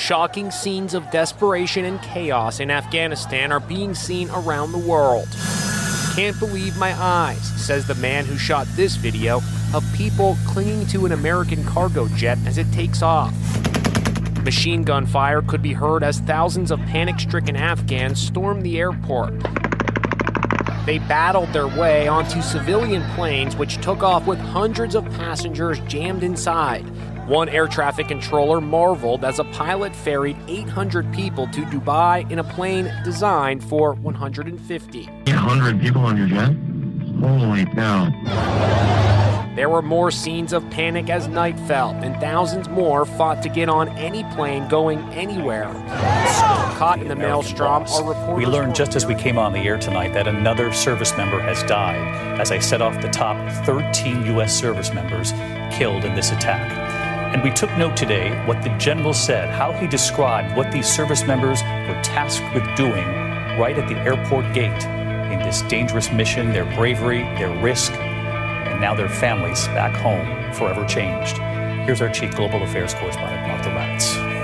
shocking scenes of desperation and chaos in Afghanistan are being seen around the world. Can't believe my eyes, says the man who shot this video of people clinging to an American cargo jet as it takes off. Machine gun fire could be heard as thousands of panic stricken Afghans stormed the airport. They battled their way onto civilian planes, which took off with hundreds of passengers jammed inside. One air traffic controller marveled as a pilot ferried 800 people to Dubai in a plane designed for 150. 800 people on your jet? Holy cow. There were more scenes of panic as night fell, and thousands more fought to get on any plane going anywhere. Caught in the maelstrom are reporters. We learned just as we came on the air tonight that another service member has died as I set off the top 13 U.S. service members killed in this attack. And we took note today what the general said, how he described what these service members were tasked with doing right at the airport gate in this dangerous mission, their bravery, their risk, and now their families back home forever changed. Here's our Chief Global Affairs Correspondent, Martha Raddatz.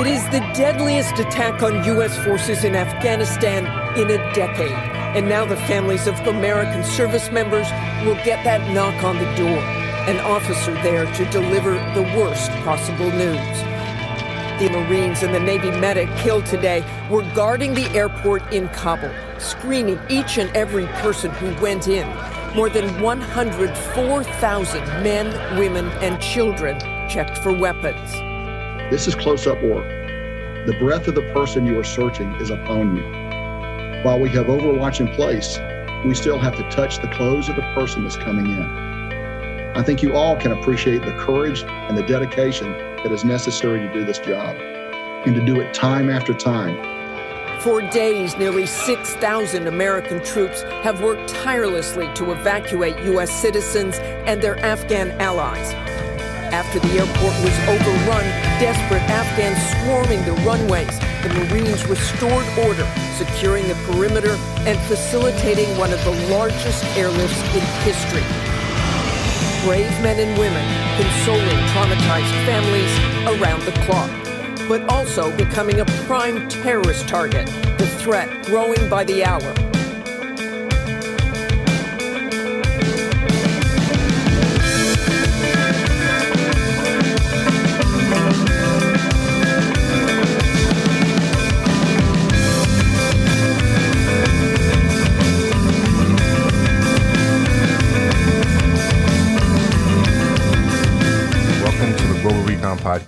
It is the deadliest attack on U.S. forces in Afghanistan in a decade. And now the families of American service members will get that knock on the door. An officer there to deliver the worst possible news. The Marines and the Navy medic killed today were guarding the airport in Kabul, screening each and every person who went in. More than 104,000 men, women, and children checked for weapons. This is close up work. The breath of the person you are searching is upon you. While we have Overwatch in place, we still have to touch the clothes of the person that's coming in. I think you all can appreciate the courage and the dedication that is necessary to do this job and to do it time after time. For days, nearly 6,000 American troops have worked tirelessly to evacuate U.S. citizens and their Afghan allies. After the airport was overrun, desperate Afghans swarming the runways, the Marines restored order, securing the perimeter and facilitating one of the largest airlifts in history. Brave men and women consoling traumatized families around the clock, but also becoming a prime terrorist target, the threat growing by the hour.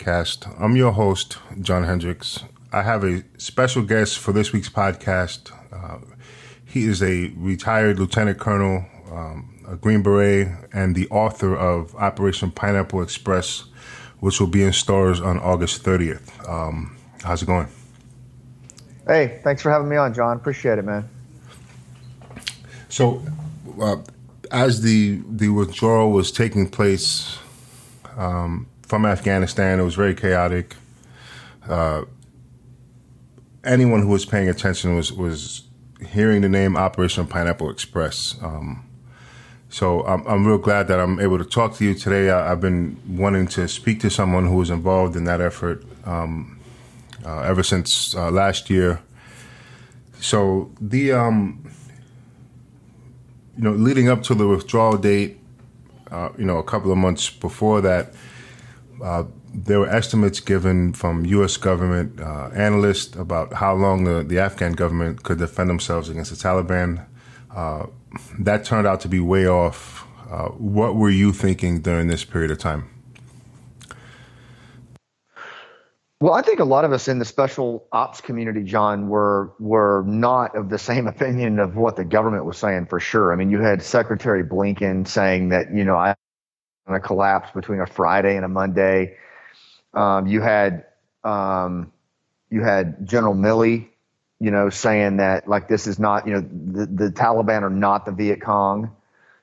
Podcast. I'm your host, John Hendricks. I have a special guest for this week's podcast. Uh, he is a retired lieutenant colonel, um, a Green Beret, and the author of Operation Pineapple Express, which will be in stores on August 30th. Um, how's it going? Hey, thanks for having me on, John. Appreciate it, man. So, uh, as the the withdrawal was taking place um, from Afghanistan, it was very chaotic. Uh, anyone who was paying attention was was hearing the name Operation Pineapple Express. Um, so I'm, I'm real glad that I'm able to talk to you today. I, I've been wanting to speak to someone who was involved in that effort um, uh, ever since uh, last year. So the um, you know, leading up to the withdrawal date, uh, you know, a couple of months before that, uh, there were estimates given from U.S. government uh, analysts about how long the, the Afghan government could defend themselves against the Taliban. Uh, that turned out to be way off. Uh, what were you thinking during this period of time? Well, I think a lot of us in the special ops community, John, were were not of the same opinion of what the government was saying for sure. I mean, you had Secretary Blinken saying that you know I going to collapse between a Friday and a Monday. Um, you had um, you had General Milley, you know, saying that like this is not you know the, the Taliban are not the Viet Cong.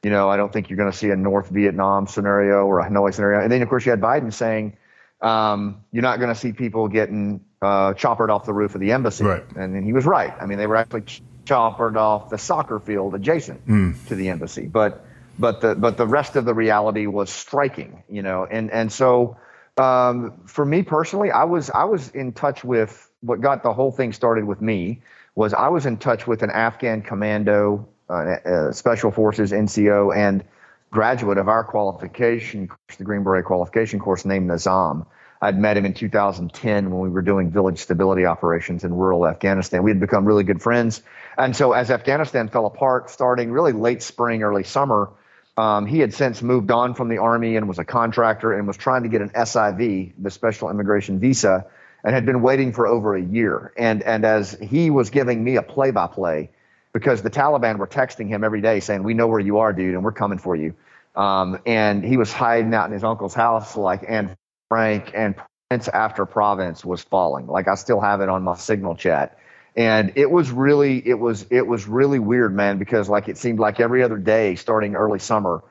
You know, I don't think you're going to see a North Vietnam scenario or a Hanoi scenario. And then of course you had Biden saying um, you're not going to see people getting uh, choppered off the roof of the embassy. Right. And, he was right. I mean, they were actually ch- choppered off the soccer field adjacent to the embassy. But but the but the rest of the reality was striking, you know. And and so Um, for me personally, I was I was in touch with what got the whole thing started with me was I was in touch with an Afghan commando, uh, uh, special forces NCO, and graduate of our qualification, the Green Beret qualification course, named Nizam. I'd met him in 2010 when we were doing village stability operations in rural Afghanistan. We had become really good friends. And so as Afghanistan fell apart, starting really late spring, early summer, um, he had since moved on from the Army and was a contractor and was trying to get an SIV, the Special Immigration Visa, and had been waiting for over a year. And, and as he was giving me a play by play, because the Taliban were texting him every day saying, We know where you are, dude, and we're coming for you. Um, and he was hiding out in his uncle's house, like, and Frank and province after province was falling. Like I still have it on my signal chat. And it was really, it was, it was really weird, man, because like it seemed like every other day starting early summer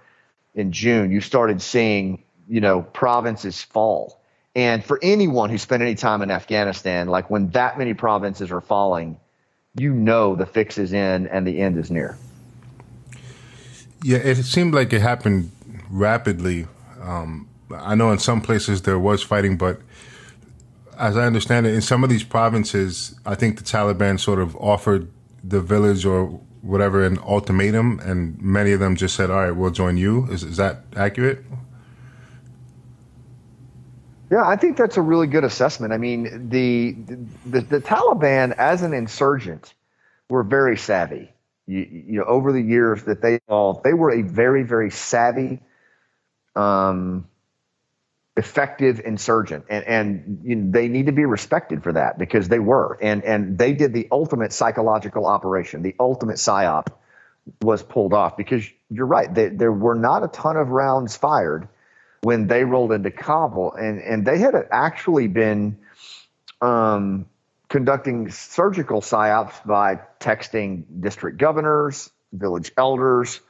in June, you started seeing, you know, provinces fall. And for anyone who spent any time in Afghanistan, like when that many provinces are falling, you know the fix is in and the end is near. Yeah, it seemed like it happened rapidly. Um, I know in some places there was fighting, but as I understand it, in some of these provinces, I think the Taliban sort of offered the village or whatever an ultimatum, and many of them just said, "All right, we'll join you." Is is that accurate? Yeah, I think that's a really good assessment. I mean, the the, the Taliban as an insurgent were very savvy. You, you know, over the years that they all they were a very very savvy um, effective insurgent. And, and you know, they need to be respected for that because they were. And and they did the ultimate psychological operation. The ultimate psyop was pulled off because you're right. They, there were not a ton of rounds fired when they rolled into Kabul. And and they had actually been um, conducting surgical psyops by texting district governors village elders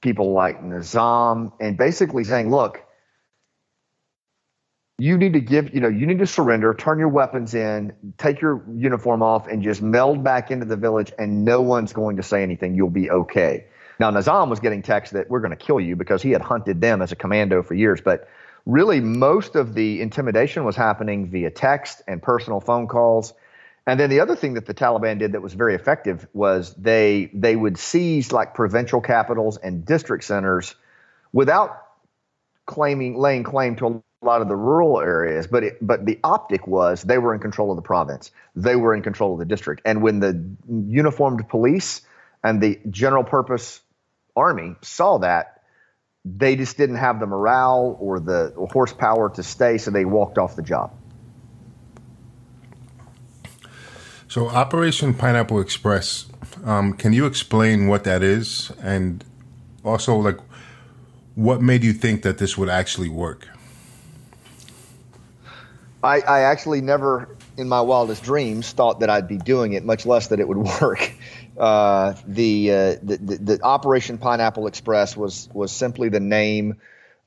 people like Nizam and basically saying look you need to give, you know, you need to surrender, turn your weapons in, take your uniform off, and just meld back into the village, and no one's going to say anything. You'll be okay. Now, Nizam was getting texts that we're going to kill you because he had hunted them as a commando for years. But really, most of the intimidation was happening via text and personal phone calls. And then the other thing that the Taliban did that was very effective was they they would seize like provincial capitals and district centers without claiming laying claim to a lot of the rural areas, but it, but the optic was they were in control of the province. They were in control of the district. And when the uniformed police and the general purpose army saw that, they just didn't have the morale or the horsepower to stay, so they walked off the job. So, Operation Pineapple Express, um, can you explain what that is? And also, like, what made you think that this would actually work? I, I actually never, in my wildest dreams, thought that I'd be doing it, much less that it would work. Uh, the, uh, the, the, the Operation Pineapple Express was was simply the name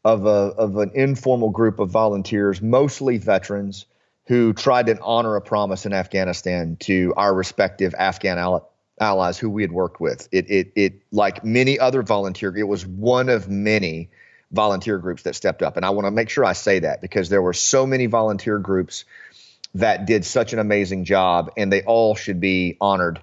of a of an informal group of volunteers, mostly veterans, who tried to honor a promise in Afghanistan to our respective Afghan allies who we had worked with. It it it like many other volunteer, it was one of many volunteer groups that stepped up. And I want to make sure I say that because there were so many volunteer groups that did such an amazing job and they all should be honored.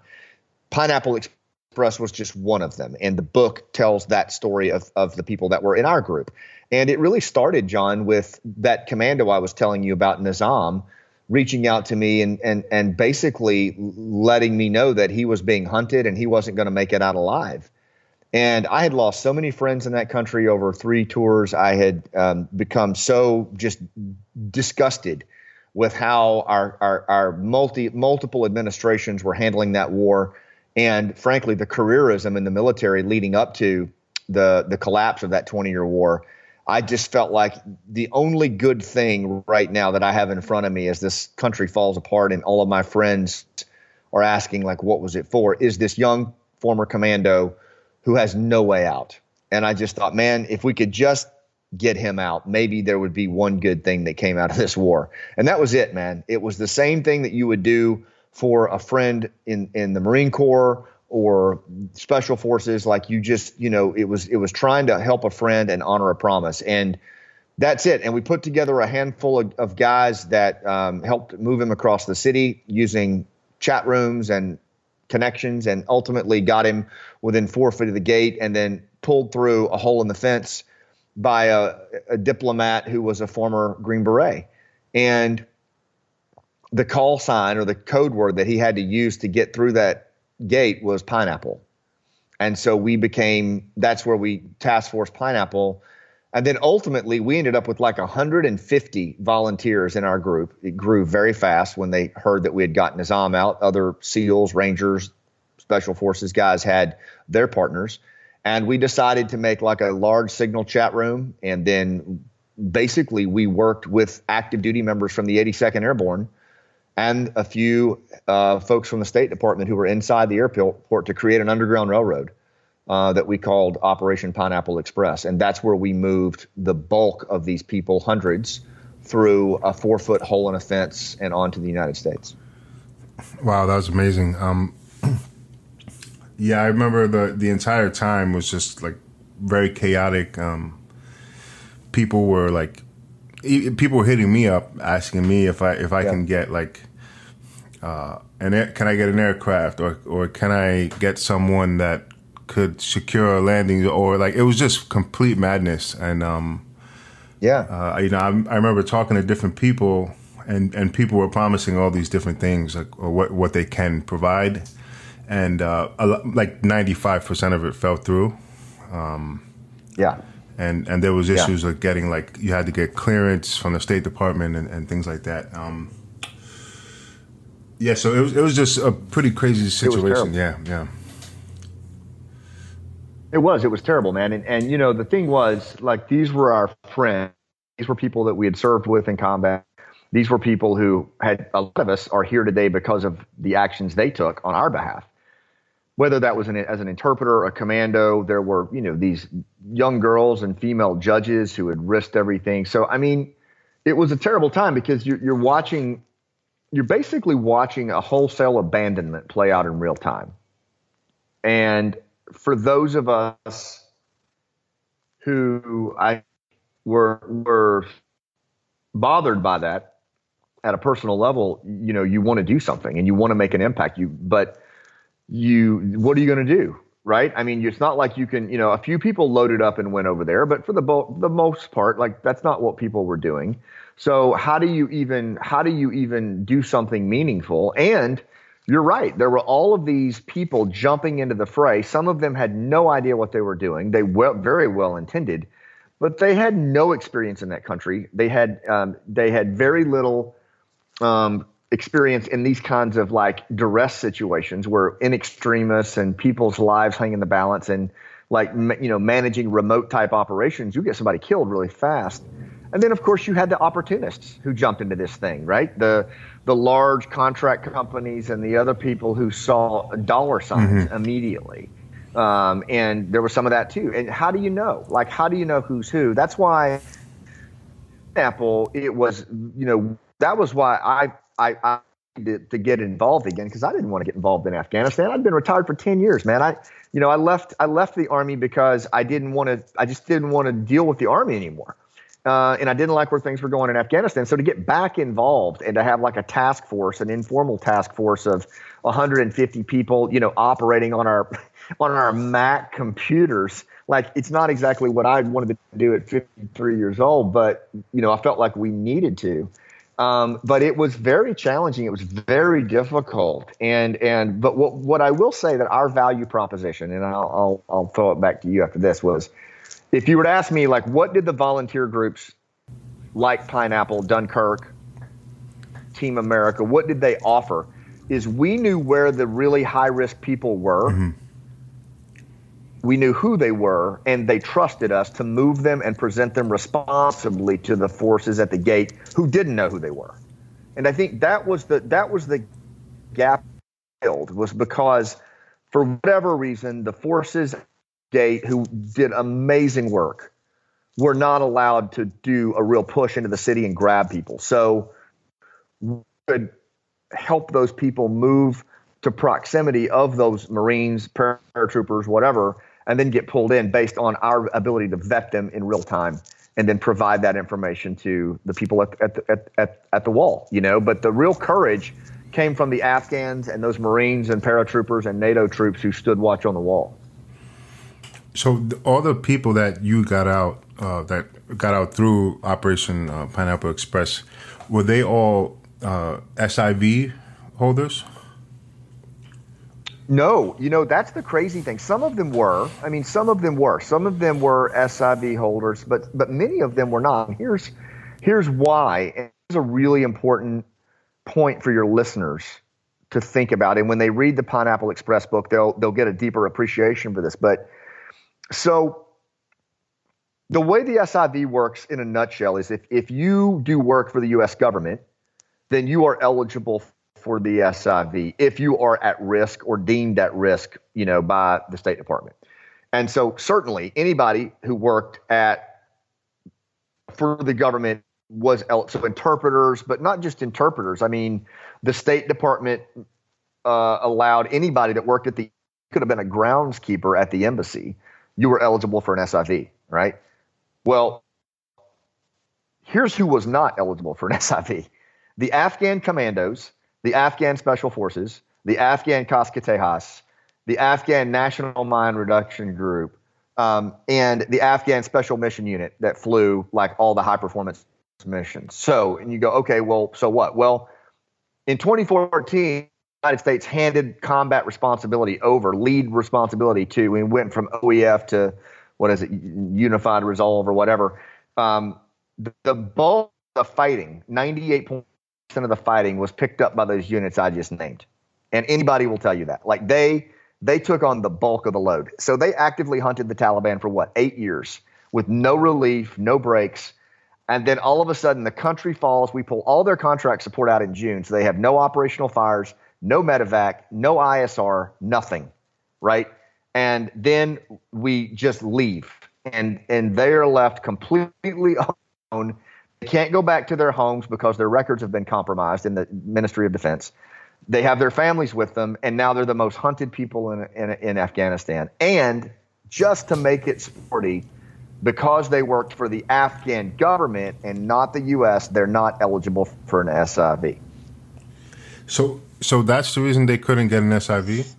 Pineapple Express was just one of them. And the book tells that story of, of the people that were in our group. And it really started, John, with that commando I was telling you about, Nizam, reaching out to me and, and, and basically letting me know that he was being hunted and he wasn't going to make it out alive. And I had lost so many friends in that country over three tours. I had um, become so just disgusted with how our, our, our multi, multiple administrations were handling that war. And frankly, the careerism in the military leading up to the, the collapse of that 20 year war. I just felt like the only good thing right now that I have in front of me as this country falls apart and all of my friends are asking, like, what was it for? Is this young former commando who has no way out. And I just thought, man, if we could just get him out, maybe there would be one good thing that came out of this war. And that was it, man. It was the same thing that you would do for a friend in in the Marine Corps or special forces like you just, you know, it was it was trying to help a friend and honor a promise. And that's it. And we put together a handful of, of guys that um, helped move him across the city using chat rooms and connections, and ultimately got him within four feet of the gate, and then pulled through a hole in the fence by a, a diplomat who was a former Green Beret. And the call sign or the code word that he had to use to get through that gate was pineapple. And so we became, that's where we task force pineapple. And then ultimately, we ended up with like 150 volunteers in our group. It grew very fast when they heard that we had gotten Nizam out. Other SEALs, Rangers, Special Forces guys had their partners. And we decided to make like a large signal chat room. And then basically, we worked with active duty members from the 82nd Airborne and a few uh, folks from the State Department who were inside the airport to create an underground railroad uh, that we called Operation Pineapple Express. And that's where we moved the bulk of these people, hundreds, through a four foot hole in a fence and onto the United States. Wow, that was amazing. Um, yeah, I remember the the entire time was just like very chaotic. Um, people were like, people were hitting me up asking me if I if I yeah. can get like, uh, an air, can I get an aircraft or or can I get someone that could secure a landing or like it was just complete madness and um, yeah, uh, you know I, I remember talking to different people and and people were promising all these different things like or what what they can provide and uh, like 95% of it fell through. Um, yeah. And, and there was issues yeah. of getting like you had to get clearance from the State Department and, and things like that. Um, yeah, so it was it was just a pretty crazy situation. Yeah, yeah. It was. It was terrible, man. And and you know the thing was like these were our friends. These were people that we had served with in combat. These were people who had a lot of us are here today because of the actions they took on our behalf whether that was an, as an interpreter, a commando, there were, you know, these young girls and female judges who had risked everything. So, I mean, it was a terrible time because you're, you're watching, you're basically watching a wholesale abandonment play out in real time. And for those of us who I were, were bothered by that at a personal level, you know, you want to do something and you want to make an impact. You, but, you what are you going to do right? I mean it's not like you can you know a few people loaded up and went over there but for the bo- the most part like that's not what people were doing. So how do you even how do you even do something meaningful? And you're right. There were all of these people jumping into the fray. Some of them had no idea what they were doing. They were very well intended but they had no experience in that country. They had um, they had very little um, experience in these kinds of like duress situations where in extremis and people's lives hang in the balance and like you know managing remote type operations you get somebody killed really fast. And then of course you had the opportunists who jumped into this thing right? The the large contract companies and the other people who saw dollar signs mm-hmm. immediately um, and there was some of that too and how do you know like how do you know who's who that's why apple it was you know that was why i I, I to, to get involved again because I didn't want to get involved in Afghanistan. I'd been retired for 10 years, man. I, you know, I left, I left the army because I didn't want to, I just didn't want to deal with the army anymore. Uh, and I didn't like where things were going in Afghanistan. So to get back involved and to have like a task force, an informal task force of 150 people, you know, operating on our, on our Mac computers, like it's not exactly what I wanted to do at 53 years old, but you know, I felt like we needed to. Um, but it was very challenging. It was very difficult. And and but what what I will say that our value proposition, and I'll I'll, I'll throw it back to you after this was, if you were to ask me like what did the volunteer groups like Pineapple, Dunkirk, Team America, what did they offer? Is we knew where the really high risk people were. Mm-hmm we knew who they were and they trusted us to move them and present them responsibly to the forces at the gate who didn't know who they were and i think that was the that was the gap filled was because for whatever reason the forces who did amazing work were not allowed to do a real push into the city and grab people so we could help those people move to proximity of those marines paratroopers whatever and then get pulled in based on our ability to vet them in real time and then provide that information to the people at, at, at, at, at the wall, you know. But the real courage came from the Afghans and those Marines and paratroopers and NATO troops who stood watch on the wall. So all the people that you got out, uh, that got out through Operation uh, Pineapple Express, were they all uh, SIV holders? No, you know that's the crazy thing. Some of them were. I mean, some of them were. Some of them were SIV holders, but but many of them were not. Here's here's why. And it's a really important point for your listeners to think about. And when they read the Pineapple Express book, they'll they'll get a deeper appreciation for this. But so the way the SIV works in a nutshell is if if you do work for the U.S. government, then you are eligible for the SIV if you are at risk or deemed at risk, you know, by the State Department. And so certainly anybody who worked at for the government was so interpreters, but not just interpreters. I mean, the State Department uh, allowed anybody that worked at the could have been a groundskeeper at the embassy. You were eligible for an SIV, right? Well, here's who was not eligible for an SIV: the Afghan commandos the Afghan Special Forces, the Afghan Kas-Katay the Afghan National Mine Reduction Group, um, and the Afghan Special Mission Unit that flew like all the high performance missions. So, and you go, okay, well, so what? Well, in 2014, the United States handed combat responsibility over, lead responsibility to, we went from OEF to what is it, Unified Resolve or whatever. Um, the, the bulk of fighting, 98% of the fighting was picked up by those units I just named. And anybody will tell you that. Like they they took on the bulk of the load. So they actively hunted the Taliban for what, eight years with no relief, no breaks. And then all of a sudden the country falls. We pull all their contract support out in June. So they have no operational fires, no medevac, no ISR, nothing. Right. And then we just leave. And and they're left completely alone they can't go back to their homes because their records have been compromised in the Ministry of Defense. They have their families with them, and now they're the most hunted people in, in, in Afghanistan. And just to make it sporty, because they worked for the Afghan government and not the U.S., they're not eligible for an SIV. So, so that's the reason they couldn't get an SIV.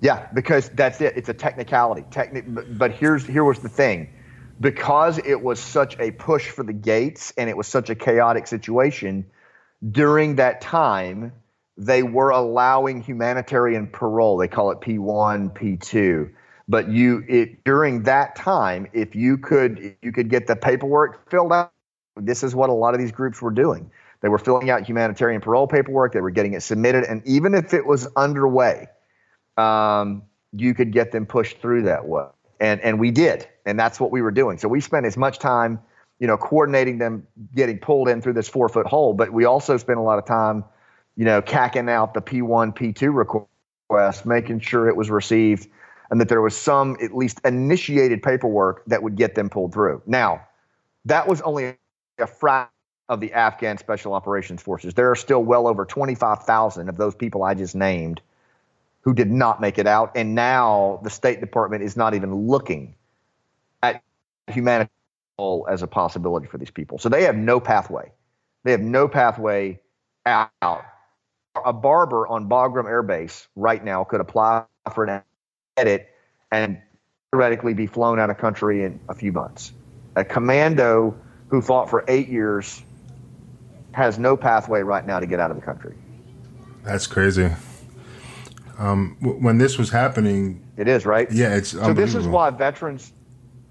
Yeah, because that's it. It's a technicality. Techni- but here's here was the thing because it was such a push for the gates and it was such a chaotic situation during that time they were allowing humanitarian parole they call it p1 p2 but you it during that time if you could you could get the paperwork filled out this is what a lot of these groups were doing they were filling out humanitarian parole paperwork. They were getting it submitted. And even if it was underway um, you could get them pushed through that way. And and we did. And that's what we were doing. So we spent as much time, you know, coordinating them getting pulled in through this four foot hole, but we also spent a lot of time, you know, cacking out the P1, P2 request, making sure it was received, and that there was some at least initiated paperwork that would get them pulled through. Now, that was only a fraction of the Afghan Special Operations Forces. There are still well over 25,000 of those people I just named who did not make it out. And now the State Department is not even looking at humanitarian as a possibility for these people. So they have no pathway. They have no pathway out. A barber on Bagram Air Base right now could apply for an edit and theoretically be flown out of country in a few months. A commando who fought for eight years has no pathway right now to get out of the country. That's crazy. Um, when this was happening, it is right. Yeah, it's so. This is why veterans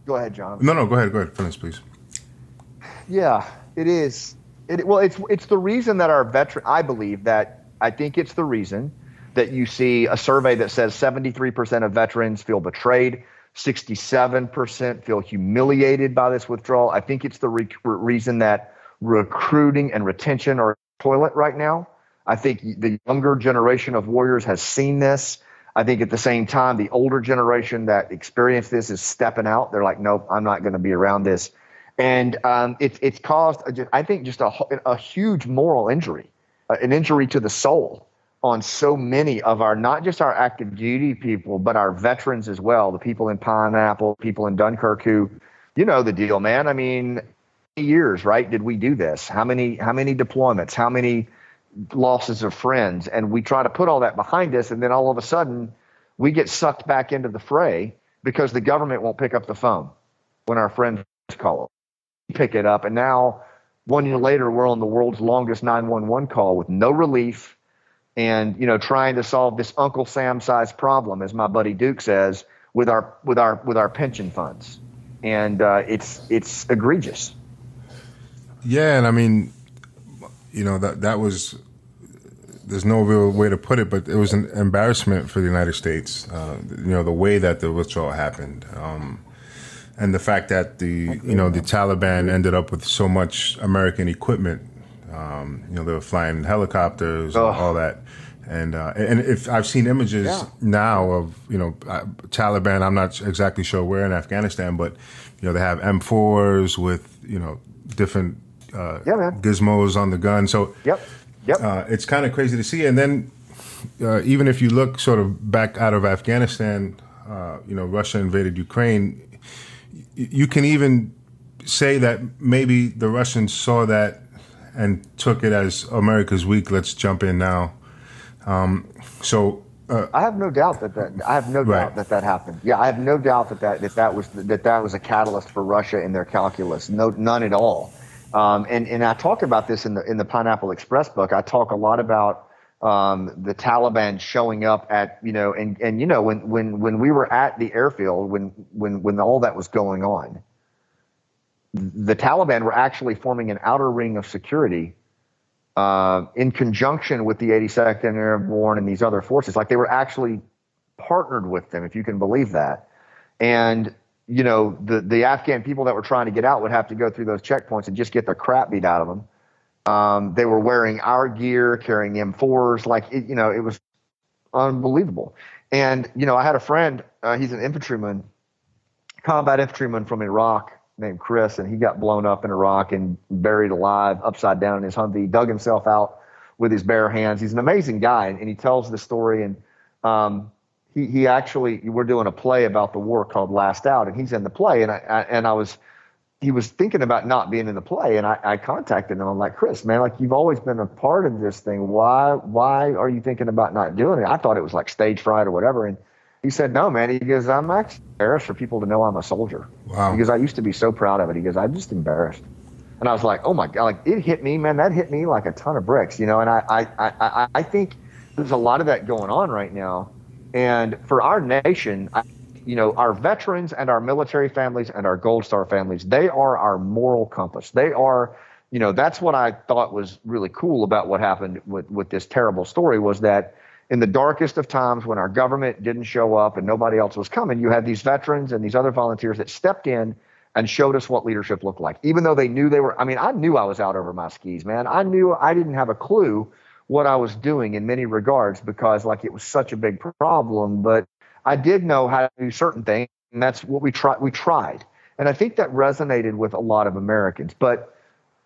Go ahead, John. No, no, go ahead. Go ahead. Finish, please. Yeah, it is. It, well, it's it's the reason that our veteran. I believe that I think it's the reason that you see a survey that says 73% of veterans feel betrayed, 67% feel humiliated by this withdrawal. I think it's the re- reason that recruiting and retention are toilet right now. I think the younger generation of warriors has seen this. I think at the same time, the older generation that experienced this is stepping out. They're like, nope, I'm not going to be around this. And um, it's it's caused, I think, just a, a huge moral injury, an injury to the soul on so many of our not just our active duty people, but our veterans as well, the people in Pineapple, people in Dunkirk who, you know the deal, man. I mean, years, right? Did we do this? How many how many deployments? How many losses of friends? And we try to put all that behind us, and then all of a sudden we get sucked back into the fray because the government won't pick up the phone when our friends call. Pick it up, and now one year later, we're on the world's longest 911 call with no relief and, you know, trying to solve this Uncle Sam sized problem, as my buddy Duke says, with our, with our, with our pension funds. And uh, it's, it's egregious. Yeah. And I mean, you know, that, that was, there's no real way to put it, but it was an embarrassment for the United States. Uh, you know, the way that the withdrawal happened. Um, and the fact that the you know the Taliban ended up with so much American equipment, um, you know they were flying helicopters, and all that, and uh, and if I've seen images Yeah. now of you know uh, Taliban, I'm not exactly sure where in Afghanistan, but you know they have M4s with you know different uh, Yeah, man. gizmos on the gun, so Yep. Yep. uh, it's kind of crazy to see. And then, uh, even if you look sort of back out of Afghanistan, uh, you know, Russia invaded Ukraine. y- You can even say that maybe the Russians saw that and took it as America's weak. Let's jump in now. Um, so, uh, I have no doubt that that I have no Right. doubt that that happened. Yeah, I have no doubt that that that, that was that that was a catalyst for Russia in their calculus. No, none at all. Um, and and I talk about this in the in the Pineapple Express book. I talk a lot about um, the Taliban showing up at you know and and you know when when when we were at the airfield when when when all that was going on, the Taliban were actually forming an outer ring of security uh, in conjunction with the 82nd Airborne and these other forces. Like they were actually partnered with them, if you can believe that. And you know, the the Afghan people that were trying to get out would have to go through those checkpoints and just get the crap beat out of them. Um, they were wearing our gear, carrying M4s, like it, you know, it was unbelievable. And you know, I had a friend, uh, he's an infantryman, combat infantryman from Iraq named Chris, and he got blown up in Iraq and buried alive upside down in his Humvee, dug himself out with his bare hands. He's an amazing guy, and, and he tells the story. And um, he, he actually, we're doing a play about the war called Last Out, and he's in the play. And I, I and I was, he was thinking about not being in the play, and I, I contacted him. I'm like, Chris, man, like you've always been a part of this thing. Why, why are you thinking about not doing it? I thought it was like stage fright or whatever, and he said, no, man. He goes, I'm actually embarrassed for people to know I'm a soldier. Wow. Because I used to be so proud of it. He goes, I'm just embarrassed. And I was like, oh my God, like it hit me, man. That hit me like a ton of bricks, you know. And I, I, I, I, I think there's a lot of that going on right now. And for our nation, you know, our veterans and our military families and our Gold Star families, they are our moral compass. They are, you know, that's what I thought was really cool about what happened with, with this terrible story was that in the darkest of times when our government didn't show up and nobody else was coming, you had these veterans and these other volunteers that stepped in and showed us what leadership looked like. Even though they knew they were, I mean, I knew I was out over my skis, man. I knew I didn't have a clue what I was doing in many regards because, like, it was such a big problem. But I did know how to do certain things, and that's what we tried. We tried, and I think that resonated with a lot of Americans. But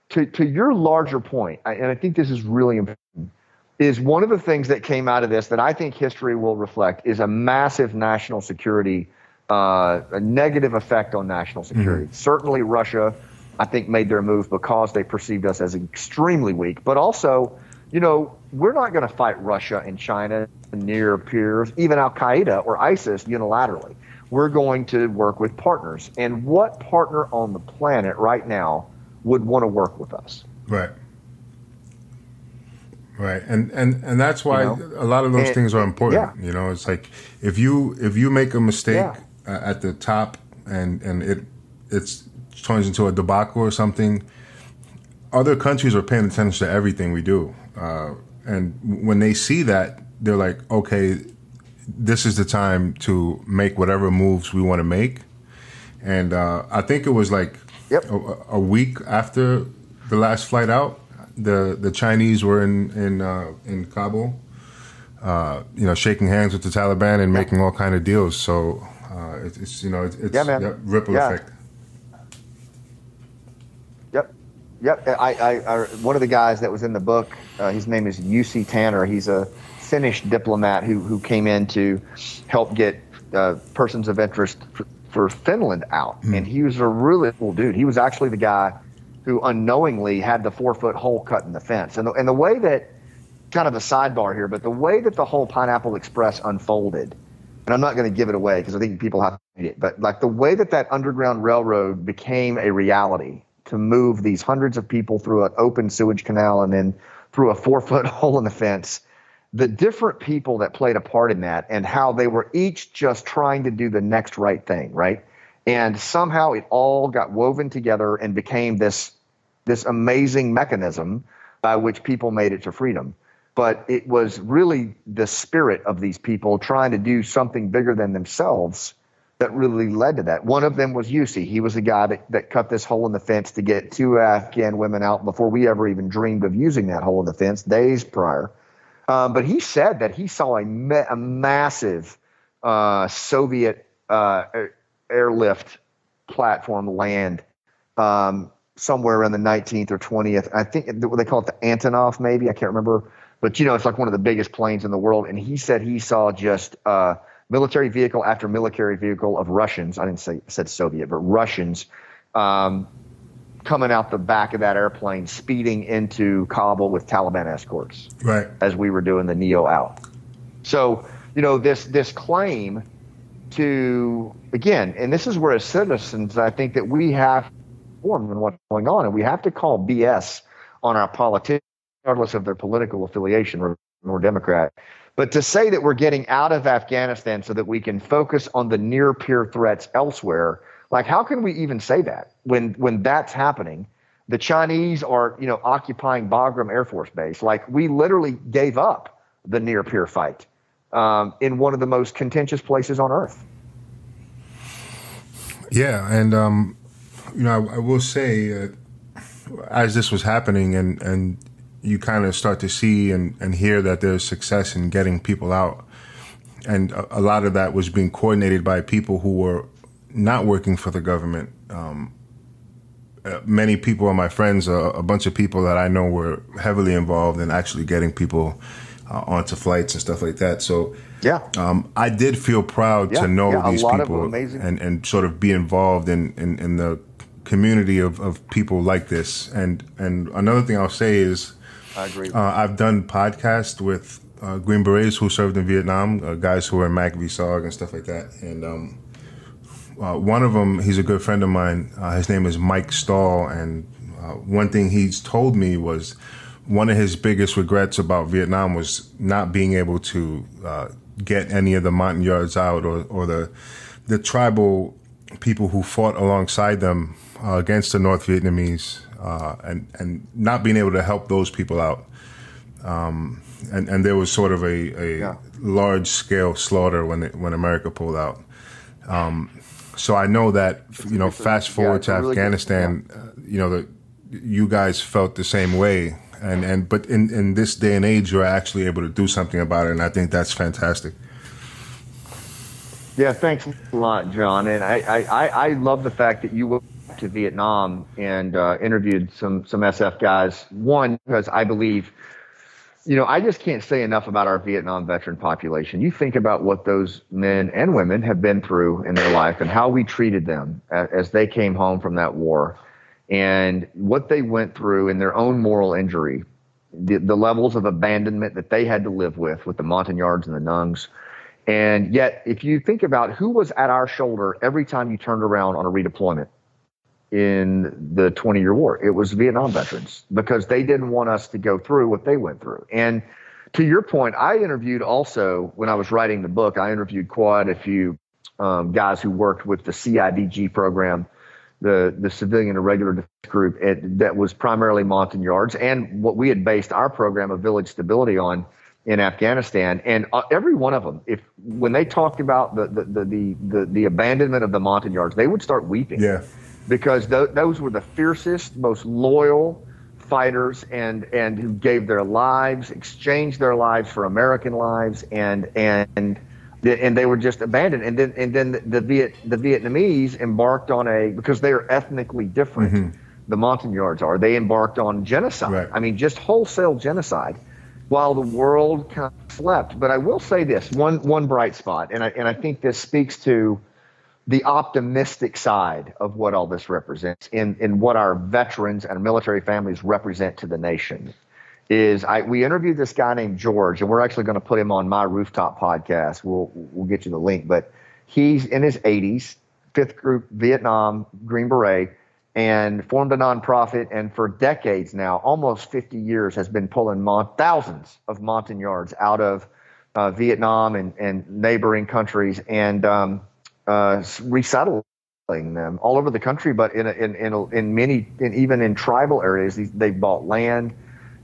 to to your larger point, I- and I think this is really important is one of the things that came out of this that I think history will reflect is a massive national security, uh, a negative effect on national security. Certainly, Russia, I think, made their move because they perceived us as extremely weak. But also, you know, we're not going to fight Russia and China and near peers, even Al Qaeda or ISIS unilaterally. We're going to work with partners. And what partner on the planet right now would want to work with us? Right. Right. And and and that's why You know? a lot of those And- things are important. yeah. You know, it's like if you if you make a mistake Yeah. at the top and and it it's turns into a debacle or something, other countries are paying attention to everything we do. Uh, and when they see that, they're like, okay, this is the time to make whatever moves we want to make. And uh, I think it was like Yep. a, a week after the last flight out, the the Chinese were in in uh, in Kabul, uh, you know, shaking hands with the Taliban and making all kind of deals. So uh, it's, it's you know it's, it's Yeah, man. yep, ripple Yeah. effect. Yep. I, I, I, one of the guys that was in the book, uh, his name is Jussi Tanner. He's a Finnish diplomat who who came in to help get uh, persons of interest for, for Finland out, mm. and he was a really cool dude. He was actually the guy who unknowingly had the four foot hole cut in the fence, and the, and the way that kind of a sidebar here, but the way that the whole Pineapple Express unfolded, and I'm not going to give it away because I think people have to read it, but like the way that that Underground Railroad became a reality to move these hundreds of people through an open sewage canal and then through a four foot hole in the fence. The different people that played a part in that and how they were each just trying to do the next right thing, right? And somehow it all got woven together and became this this amazing mechanism by which people made it to freedom. But it was really the spirit of these people trying to do something bigger than themselves that really led to that. One of them was Jussi. He was the guy that, that cut this hole in the fence to get two Afghan women out before we ever even dreamed of using that hole in the fence days prior. Um, but he said that he saw a, ma- a massive uh, Soviet uh, airlift platform land um, somewhere around the 19th or 20th. I think what they call it the Antonov, maybe. I can't remember. But, you know, it's like one of the biggest planes in the world. And he said he saw just. Uh, military vehicle after military vehicle of Russians. I didn't say said Soviet, but Russians um, coming out the back of that airplane, speeding into Kabul with Taliban escorts. Right. As we were doing the Neo out. So you know this this claim to again, and this is where as citizens, I think that we have formed in what's going on, and we have to call BS on our politicians, regardless of their political affiliation or Democrat. But to say that we're getting out of Afghanistan so that we can focus on the near peer threats elsewhere, like how can we even say that when when that's happening? The Chinese are, you know, occupying Bagram Air Force Base. Like we literally gave up the near peer fight um, in one of the most contentious places on earth. Yeah, and um, you know, I, I will say, uh, as this was happening, and and you kind of start to see and, and hear that there's success in getting people out. And a, a, lot of that was being coordinated by people who were not working for the government. Um, uh, many people are my friends, uh, a bunch of people that I know were heavily involved in actually getting people uh, onto flights and stuff like that. So, yeah, um, I did feel proud yeah, to know yeah, these people and, and sort of be involved in, in, in the community of, of people like this. And, and another thing I'll say is, I agree. Uh, I've done podcasts with uh, Green Berets who served in Vietnam, uh, guys who were in MACV-SOG and stuff like that. And um, uh, one of them, he's a good friend of mine. Uh, his name is Mike Stahl. And uh, one thing he's told me was one of his biggest regrets about Vietnam was not being able to get any of the mountain Montagnards out or, or the, the tribal people who fought alongside them against the North Vietnamese uh, and and not being able to help those people out. Um, and and there was sort of a, a yeah. large scale slaughter when it, when America pulled out. Um, so I know that you know, fast forward yeah, to really Afghanistan, yeah. uh, you know, the, you guys felt the same way, and and but in in this day and age, you're actually able to do something about it, and I think that's fantastic. Yeah, thanks a lot, John. And I, I, I love the fact that you went to Vietnam and uh, interviewed some some SF guys. One because I believe, you know, I just can't say enough about our Vietnam veteran population. You think about what those men and women have been through in their life and how we treated them as, they came home from that war, and what they went through in their own moral injury, the, the levels of abandonment that they had to live with with the Montagnards and the Nungs. And yet, if you think about who was at our shoulder every time you turned around on a redeployment, in the 20 year war. It was Vietnam veterans because they didn't want us to go through what they went through. And to your point, I interviewed also when I was writing the book, I interviewed quite a few um, guys who worked with the CIDG program, the, the Civilian Irregular Defense Group, it, that was primarily Montagnards, and what we had based our program of village stability on in Afghanistan. And uh, every one of them, if when they talked about the the, the the the abandonment of the Montagnards, they would start weeping. Yeah because th- those were the fiercest, most loyal fighters and and who gave their lives, exchanged their lives for American lives, and and and they were just abandoned. And then and then the Viet the Vietnamese embarked on a because they are ethnically different. Mm-hmm. The Montagnards are. They embarked on genocide. Right. I mean, just wholesale genocide while the world kind of slept. But I will say this one one bright spot, and I and I think this speaks to the optimistic side of what all this represents in, in what our veterans and military families represent to the nation is I we interviewed this guy named George and we're actually going to put him on my rooftop podcast. We'll we'll get you the link, but he's in his 80s, fifth group Vietnam Green Beret and formed a nonprofit and for decades now, almost 50 years has been pulling mon- thousands of Montagnards out of uh, Vietnam and, and neighboring countries and um, uh, resettling them all over the country, but in in in, in many, in, even in tribal areas, they've bought land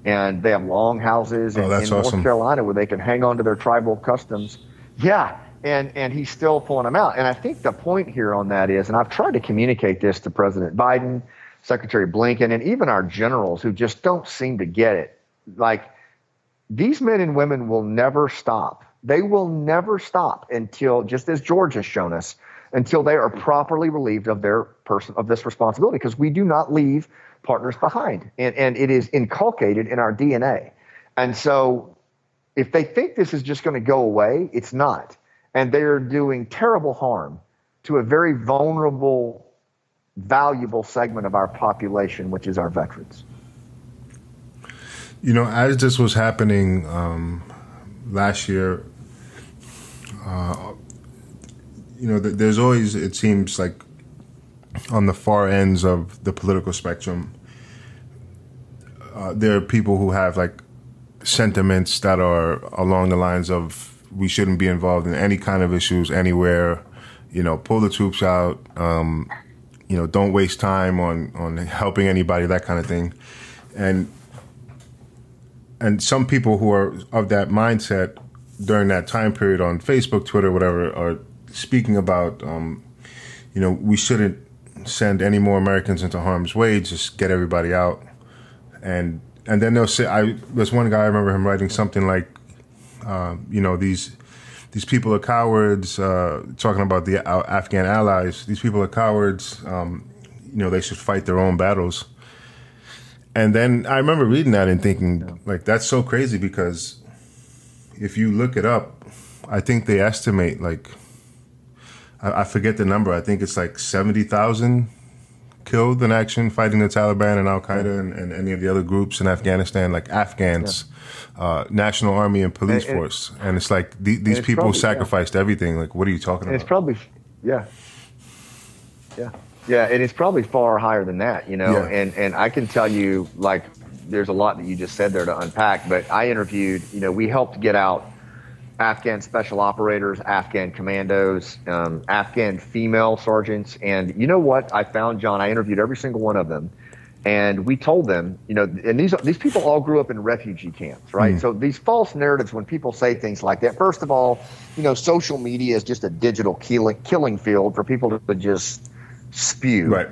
and they have long houses oh, in, in North Carolina where they can hang on to their tribal customs. Yeah, and and he's still pulling them out. And I think the point here on that is, and I've tried to communicate this to President Biden, Secretary Blinken, and even our generals who just don't seem to get it. Like these men and women will never stop they will never stop until, just as George has shown us, until they are properly relieved of their person of this responsibility. Because we do not leave partners behind, and and it is inculcated in our DNA. And so, if they think this is just going to go away, it's not, and they are doing terrible harm to a very vulnerable, valuable segment of our population, which is our veterans. You know, as this was happening um, last year, uh, you know, there's always it seems like on the far ends of the political spectrum, uh, there are people who have like sentiments that are along the lines of we shouldn't be involved in any kind of issues anywhere. You know, pull the troops out. Um, you know, don't waste time on on helping anybody, that kind of thing. And and some people who are of that mindset during that time period on Facebook, Twitter, whatever, are speaking about, um, you know, we shouldn't send any more Americans into harm's way. Just get everybody out, and and then they'll say, I there's one guy I remember him writing something like, uh, you know, these these people are cowards. Uh, talking about the Afghan allies, these people are cowards. Um, you know, they should fight their own battles. And then I remember reading that and thinking, like, that's so crazy because if you look it up, I think they estimate like I, I forget the number. I think it's like seventy thousand killed in action fighting the Taliban and Al Qaeda and, and, any of the other groups in Afghanistan, like Afghans, yeah. uh, National Army and police and, force. And it's like the, these people probably, sacrificed yeah. everything. Like, what are you talking about? It's probably, yeah, yeah, yeah. And it's probably far higher than that, you know. Yeah. And and I can tell you, like, there's a lot that you just said there to unpack. But I interviewed, you know, we helped get out Afghan special operators, Afghan commandos, um, Afghan female sergeants. And you know what I found, John? I interviewed every single one of them. And we told them, you know, and these these people all grew up in refugee camps, right? Mm. So these false narratives, when people say things like that, first of all, you know, social media is just a digital killing killing field for people to just spew, right?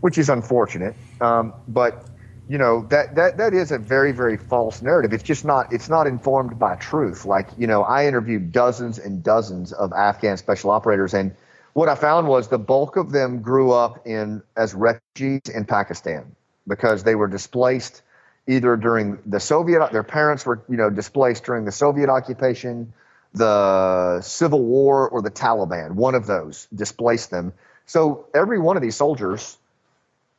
Which is unfortunate. Um, but you know that that that is a very very false narrative. It's just not it's not informed by truth. Like you know i interviewed dozens and dozens of afghan special operators and what i found was the bulk of them grew up in as refugees in pakistan because they were displaced either during the soviet their parents were you know displaced during the soviet occupation the civil war or the taliban. One of those displaced them. So every one of these soldiers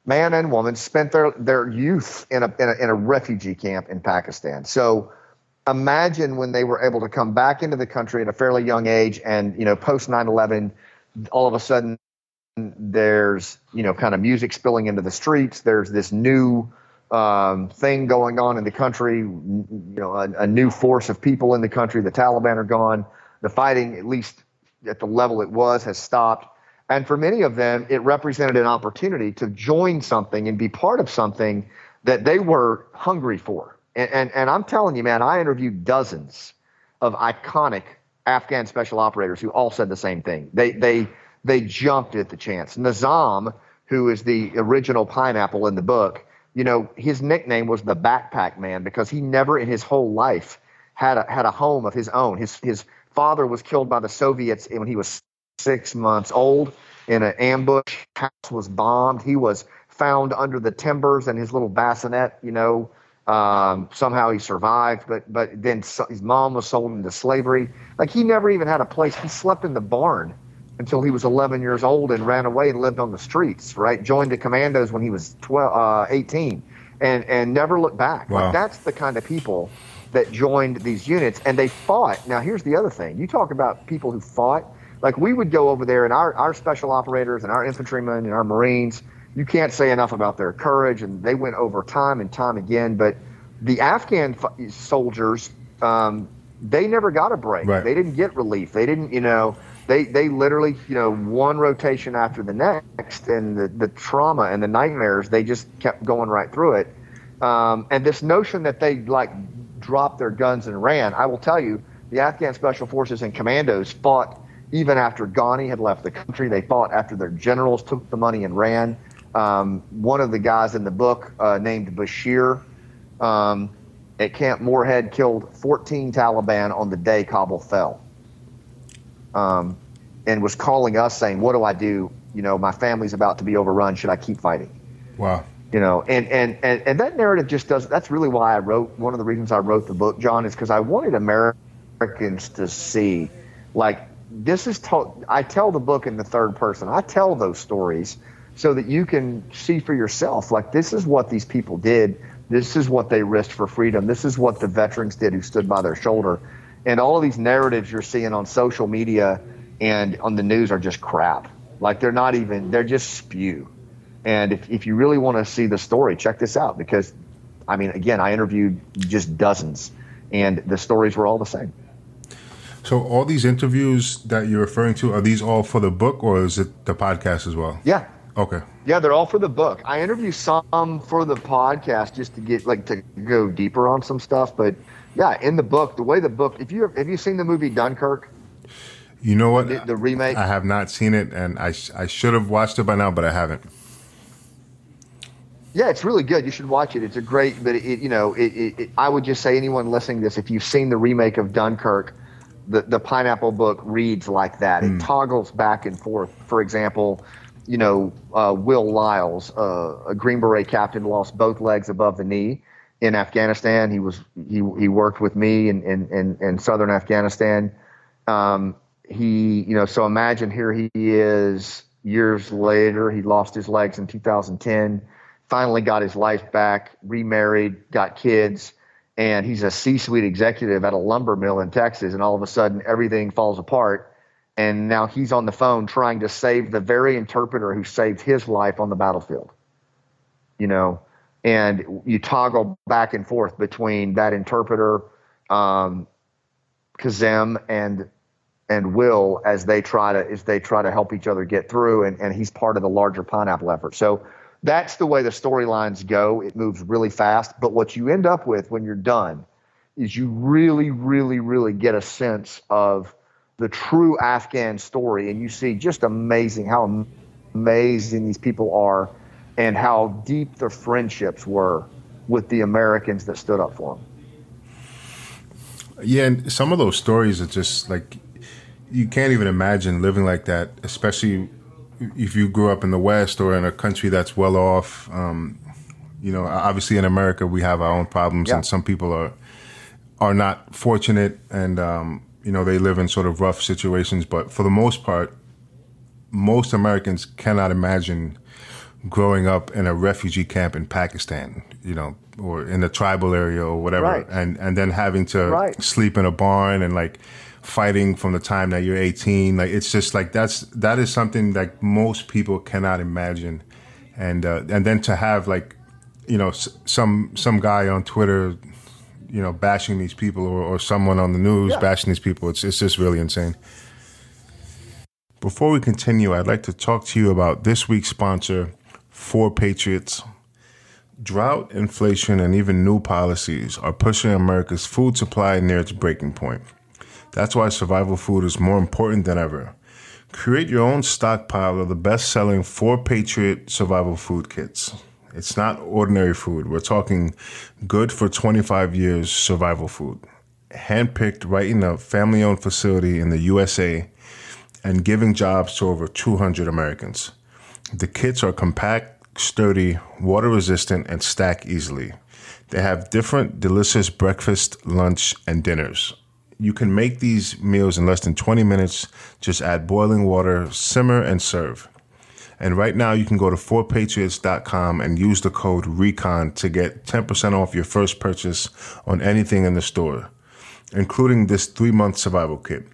man and woman, spent their, their youth in a, in a, in a refugee camp in Pakistan. So imagine when they were able to come back into the country at a fairly young age and, you know, post 9 11, all of a sudden there's, you know, kind of music spilling into the streets. There's this new um, thing going on in the country, you know, a, a new force of people in the country. The Taliban are gone. The fighting, at least at the level it was, has stopped and for many of them, it represented an opportunity to join something and be part of something that they were hungry for. And, and, and I'm telling you, man, I interviewed dozens of iconic Afghan special operators who all said the same thing. They, they, they jumped at the chance. Nizam, who is the original pineapple in the book, you know, his nickname was the backpack man because he never in his whole life had a, had a home of his own. His, his father was killed by the Soviets when he was six months old in an ambush. House was bombed. He was found under the timbers and his little bassinet, you know, Um, somehow he survived, but but then so, his mom was sold into slavery. Like he never even had a place. He slept in the barn until he was 11 years old and ran away and lived on the streets. Right, joined the commandos when he was 12, uh, 18, and and never looked back. Wow. Like that's the kind of people that joined these units and they fought. Now here's the other thing: you talk about people who fought. Like we would go over there and our our special operators and our infantrymen and our Marines you can't say enough about their courage, and they went over time and time again. But the Afghan f- soldiers, um, they never got a break. Right. They didn't get relief. They didn't, you know, they they literally, you know, one rotation after the next, and the the trauma and the nightmares, they just kept going right through it. Um, and this notion that they like dropped their guns and ran, I will tell you, the Afghan Special Forces and commandos fought even after Ghani had left the country. They fought after their generals took the money and ran. Um, one of the guys in the book uh, named Bashir um, at Camp Morehead killed 14 Taliban on the day Kabul fell, um, and was calling us saying, "What do I do? You know, my family's about to be overrun. Should I keep fighting?" Wow. You know, and and and, and that narrative just does. That's really why I wrote. One of the reasons I wrote the book, John, is because I wanted Americans to see, like, this is. told. I tell the book in the third person. I tell those stories so that you can see for yourself like this is what these people did this is what they risked for freedom this is what the veterans did who stood by their shoulder and all of these narratives you're seeing on social media and on the news are just crap like they're not even they're just spew and if, if you really want to see the story check this out because i mean again i interviewed just dozens and the stories were all the same So all these interviews that you're referring to are these all for the book or is it the podcast as well? yeah Okay. Yeah, they're all for the book. I interview some for the podcast just to get like to go deeper on some stuff. But yeah, in the book, the way the book, if you have you seen the movie Dunkirk, You know what? the, the remake? I have not seen it, and I I should have watched it by now, but I haven't. Yeah, it's really good. You should watch it. It's a great, but it, you know, it, it, it, I would just say anyone listening to this, if you've seen the remake of Dunkirk, the the Pineapple book reads like that. It toggles back and forth. For example, you know, uh, Will Lyles, uh, a Green Beret captain, lost both legs above the knee in Afghanistan. He was he he worked with me in in, in, in southern Afghanistan. Um, he, you know, so imagine here he is years later. He lost his legs in 2010. Finally got his life back, remarried, got kids, and he's a C-suite executive at a lumber mill in Texas. And all of a sudden, everything falls apart and now he's on the phone trying to save the very interpreter who saved his life on the battlefield. You know, and you toggle back and forth between that interpreter, um, Kazem and and Will as they try to as they try to help each other get through, and, and he's part of the larger pineapple effort. So that's the way the storylines go. It moves really fast, but what you end up with when you're done is you really, really, really get a sense of the true Afghan story, and you see just amazing how amazing these people are, and how deep their friendships were with the Americans that stood up for them. Yeah, and some of those stories are just like you can't even imagine living like that, especially if you grew up in the West or in a country that's well off. Um, you know, obviously in America we have our own problems, Yeah. and some people are are not fortunate, and um, you know they live in sort of rough situations. But for the most part, most Americans cannot imagine growing up in a refugee camp in Pakistan, you know, or in a tribal area or whatever, Right. and and then having to Right. sleep in a barn and like fighting from the time that you're 18. Like it's just like that's that is something like most people cannot imagine, and uh, and then to have like you know s- some some guy on Twitter. You know, bashing these people, or, or someone on the news Yeah. bashing these people. It's it's just really insane. Before we continue, I'd like to talk to you about this week's sponsor, 4Patriots. Drought, inflation, and even new policies are pushing America's food supply near its breaking point. That's why survival food is more important than ever. Create your own stockpile of the best selling 4Patriot survival food kits. It's not ordinary food. We're talking good for 25 years survival food. Handpicked right in a family owned facility in the USA and giving jobs to over 200 Americans. The kits are compact, sturdy, water resistant, and stack easily. They have different delicious breakfast, lunch, and dinners. You can make these meals in less than 20 minutes. Just add boiling water, simmer, and serve. And right now, you can go to 4patriots.com and use the code RECON to get 10% off your first purchase on anything in the store, including this three month survival kit.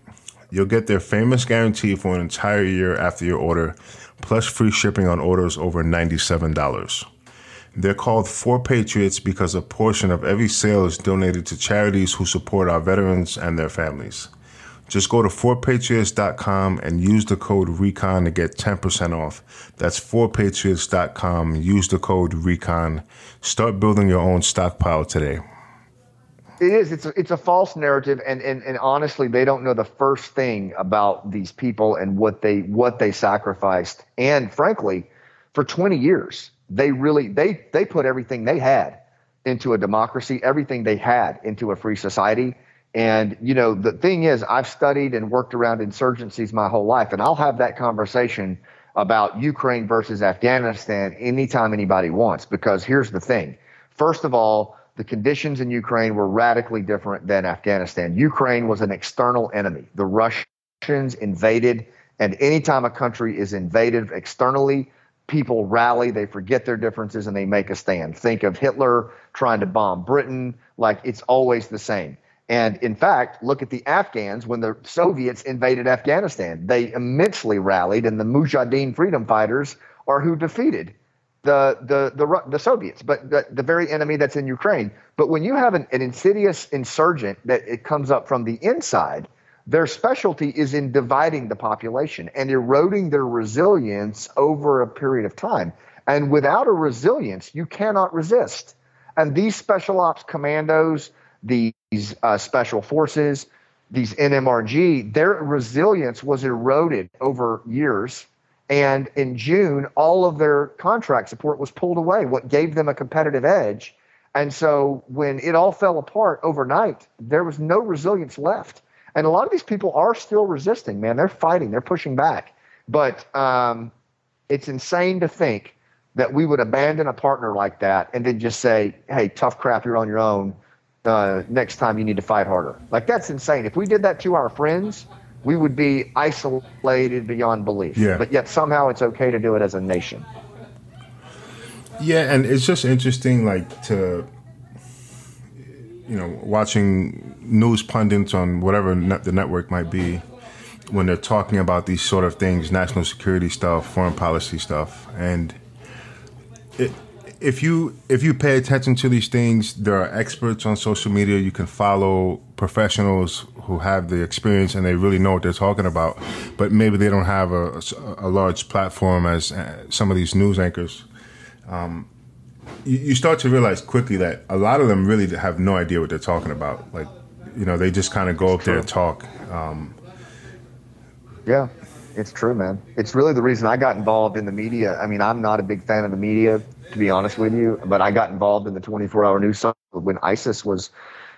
You'll get their famous guarantee for an entire year after your order, plus free shipping on orders over $97. They're called 4Patriots because a portion of every sale is donated to charities who support our veterans and their families. Just go to 4patriots.com and use the code RECON to get 10% off. That's 4patriots.com. Use the code RECON. Start building your own stockpile today. It is. It's a, it's a false narrative, and, and and honestly, they don't know the first thing about these people and what they what they sacrificed. And frankly, for 20 years, they really they they put everything they had into a democracy, everything they had into a free society. And you know, the thing is, I've studied and worked around insurgencies my whole life, and I'll have that conversation about Ukraine versus Afghanistan anytime anybody wants. Because here's the thing: first of all the conditions in Ukraine were radically different than Afghanistan. Ukraine was an external enemy. The Russians invaded, and anytime a country is invaded externally, people rally, they forget their differences, and they make a stand. Think of Hitler trying to bomb Britain, like it's always the same. And in fact, look at the Afghans when the Soviets invaded Afghanistan. They immensely rallied, and the Mujahideen freedom fighters are who defeated the the the, the Soviets, but the, the very enemy that's in Ukraine. But when you have an, an insidious insurgent that it comes up from the inside, their specialty is in dividing the population and eroding their resilience over a period of time. And without a resilience, you cannot resist. And these special ops commandos, these uh, special forces, these NMRG, their resilience was eroded over years and in June, all of their contract support was pulled away, what gave them a competitive edge. And so when it all fell apart overnight, there was no resilience left. And a lot of these people are still resisting, man. They're fighting, they're pushing back. But um, it's insane to think that we would abandon a partner like that and then just say, hey, tough crap, you're on your own. Uh, next time you need to fight harder. Like, that's insane. If we did that to our friends, we would be isolated beyond belief. Yeah. But yet somehow it's okay to do it as a nation. Yeah, and it's just interesting, like to you know, watching news pundits on whatever the network might be when they're talking about these sort of things, national security stuff, foreign policy stuff, and it, if you if you pay attention to these things, there are experts on social media. You can follow professionals who have the experience and they really know what they're talking about, but maybe they don't have a, a large platform as uh, some of these news anchors. Um, you, you start to realize quickly that a lot of them really have no idea what they're talking about. Like, you know, they just kind of go up there and talk. Um, yeah, it's true, man. It's really the reason I got involved in the media. I mean, I'm not a big fan of the media, to be honest with you, but I got involved in the 24 hour news cycle when ISIS was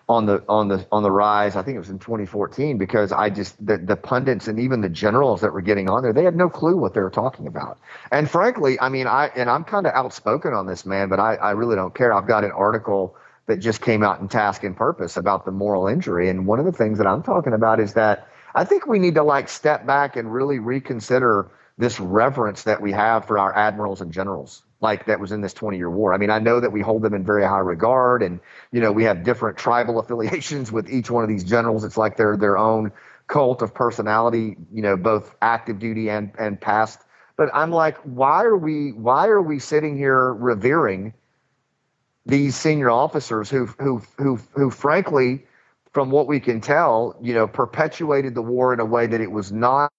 on the on the on the rise. I think it was in 2014 because I just the, the pundits and even the generals that were getting on there, they had no clue what they were talking about. And frankly, I mean, I and I'm kind of outspoken on this, man, but I, I really don't care. I've got an article that just came out in Task and Purpose about the moral injury, and one of the things that I'm talking about is that I think we need to like step back and really reconsider this reverence that we have for our admirals and generals like that was in this 20 year war. I mean, I know that we hold them in very high regard and, you know, we have different tribal affiliations with each one of these generals. It's like they're their own cult of personality, you know, both active duty and, and past. But I'm like, why are we, why are we sitting here revering these senior officers who, who, who, who frankly, from what we can tell, you know, perpetuated the war in a way that it was not,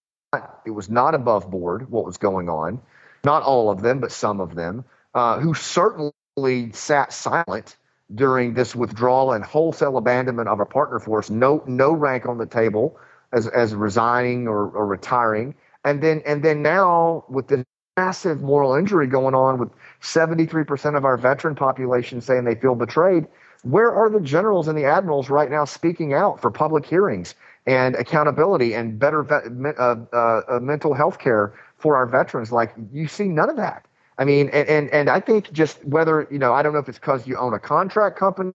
it was not above board what was going on not all of them, but some of them, uh, who certainly sat silent during this withdrawal and wholesale abandonment of a partner force. No, no rank on the table as as resigning or, or retiring, and then and then now with this massive moral injury going on with 73% of our veteran population saying they feel betrayed. Where are the generals and the admirals right now speaking out for public hearings and accountability and better uh, uh, uh, mental health care for our veterans. Like you see none of that. I mean, and, and, and I think just whether, you know, I don't know if it's because you own a contract company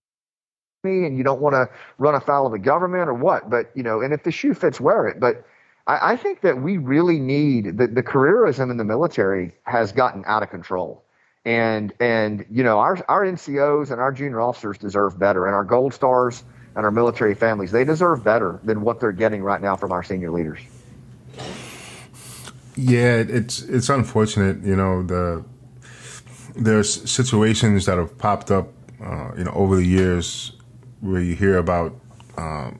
and you don't want to run afoul of the government or what, but, you know, and if the shoe fits, wear it. But I, I think that we really need the, the careerism in the military has gotten out of control. And, and, you know, our, our NCOs and our junior officers deserve better and our gold stars and our military families, they deserve better than what they're getting right now from our senior leaders. Yeah, it's it's unfortunate, you know, the there's situations that have popped up, uh, you know, over the years where you hear about, um,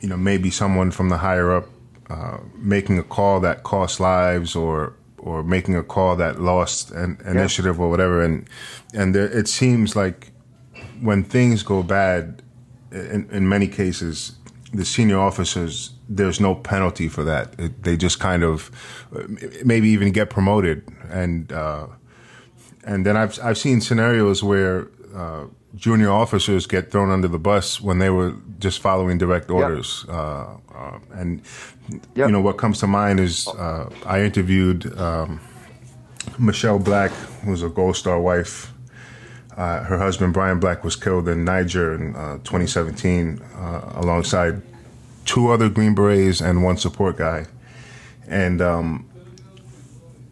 you know, maybe someone from the higher up uh, making a call that cost lives, or or making a call that lost an initiative yeah. or whatever, and and there, it seems like when things go bad, in, in many cases, the senior officers there's no penalty for that. It, they just kind of maybe even get promoted and. Uh, and then I've I've seen scenarios where uh, junior officers get thrown under the bus when they were just following direct orders. Yep. Uh, uh, and yep. you know what comes to mind is uh, I interviewed um, Michelle Black, who's a Gold Star wife. Uh, her husband Bryan Black was killed in Niger in uh, 2017, alongside two other Green Berets and one support guy. And um,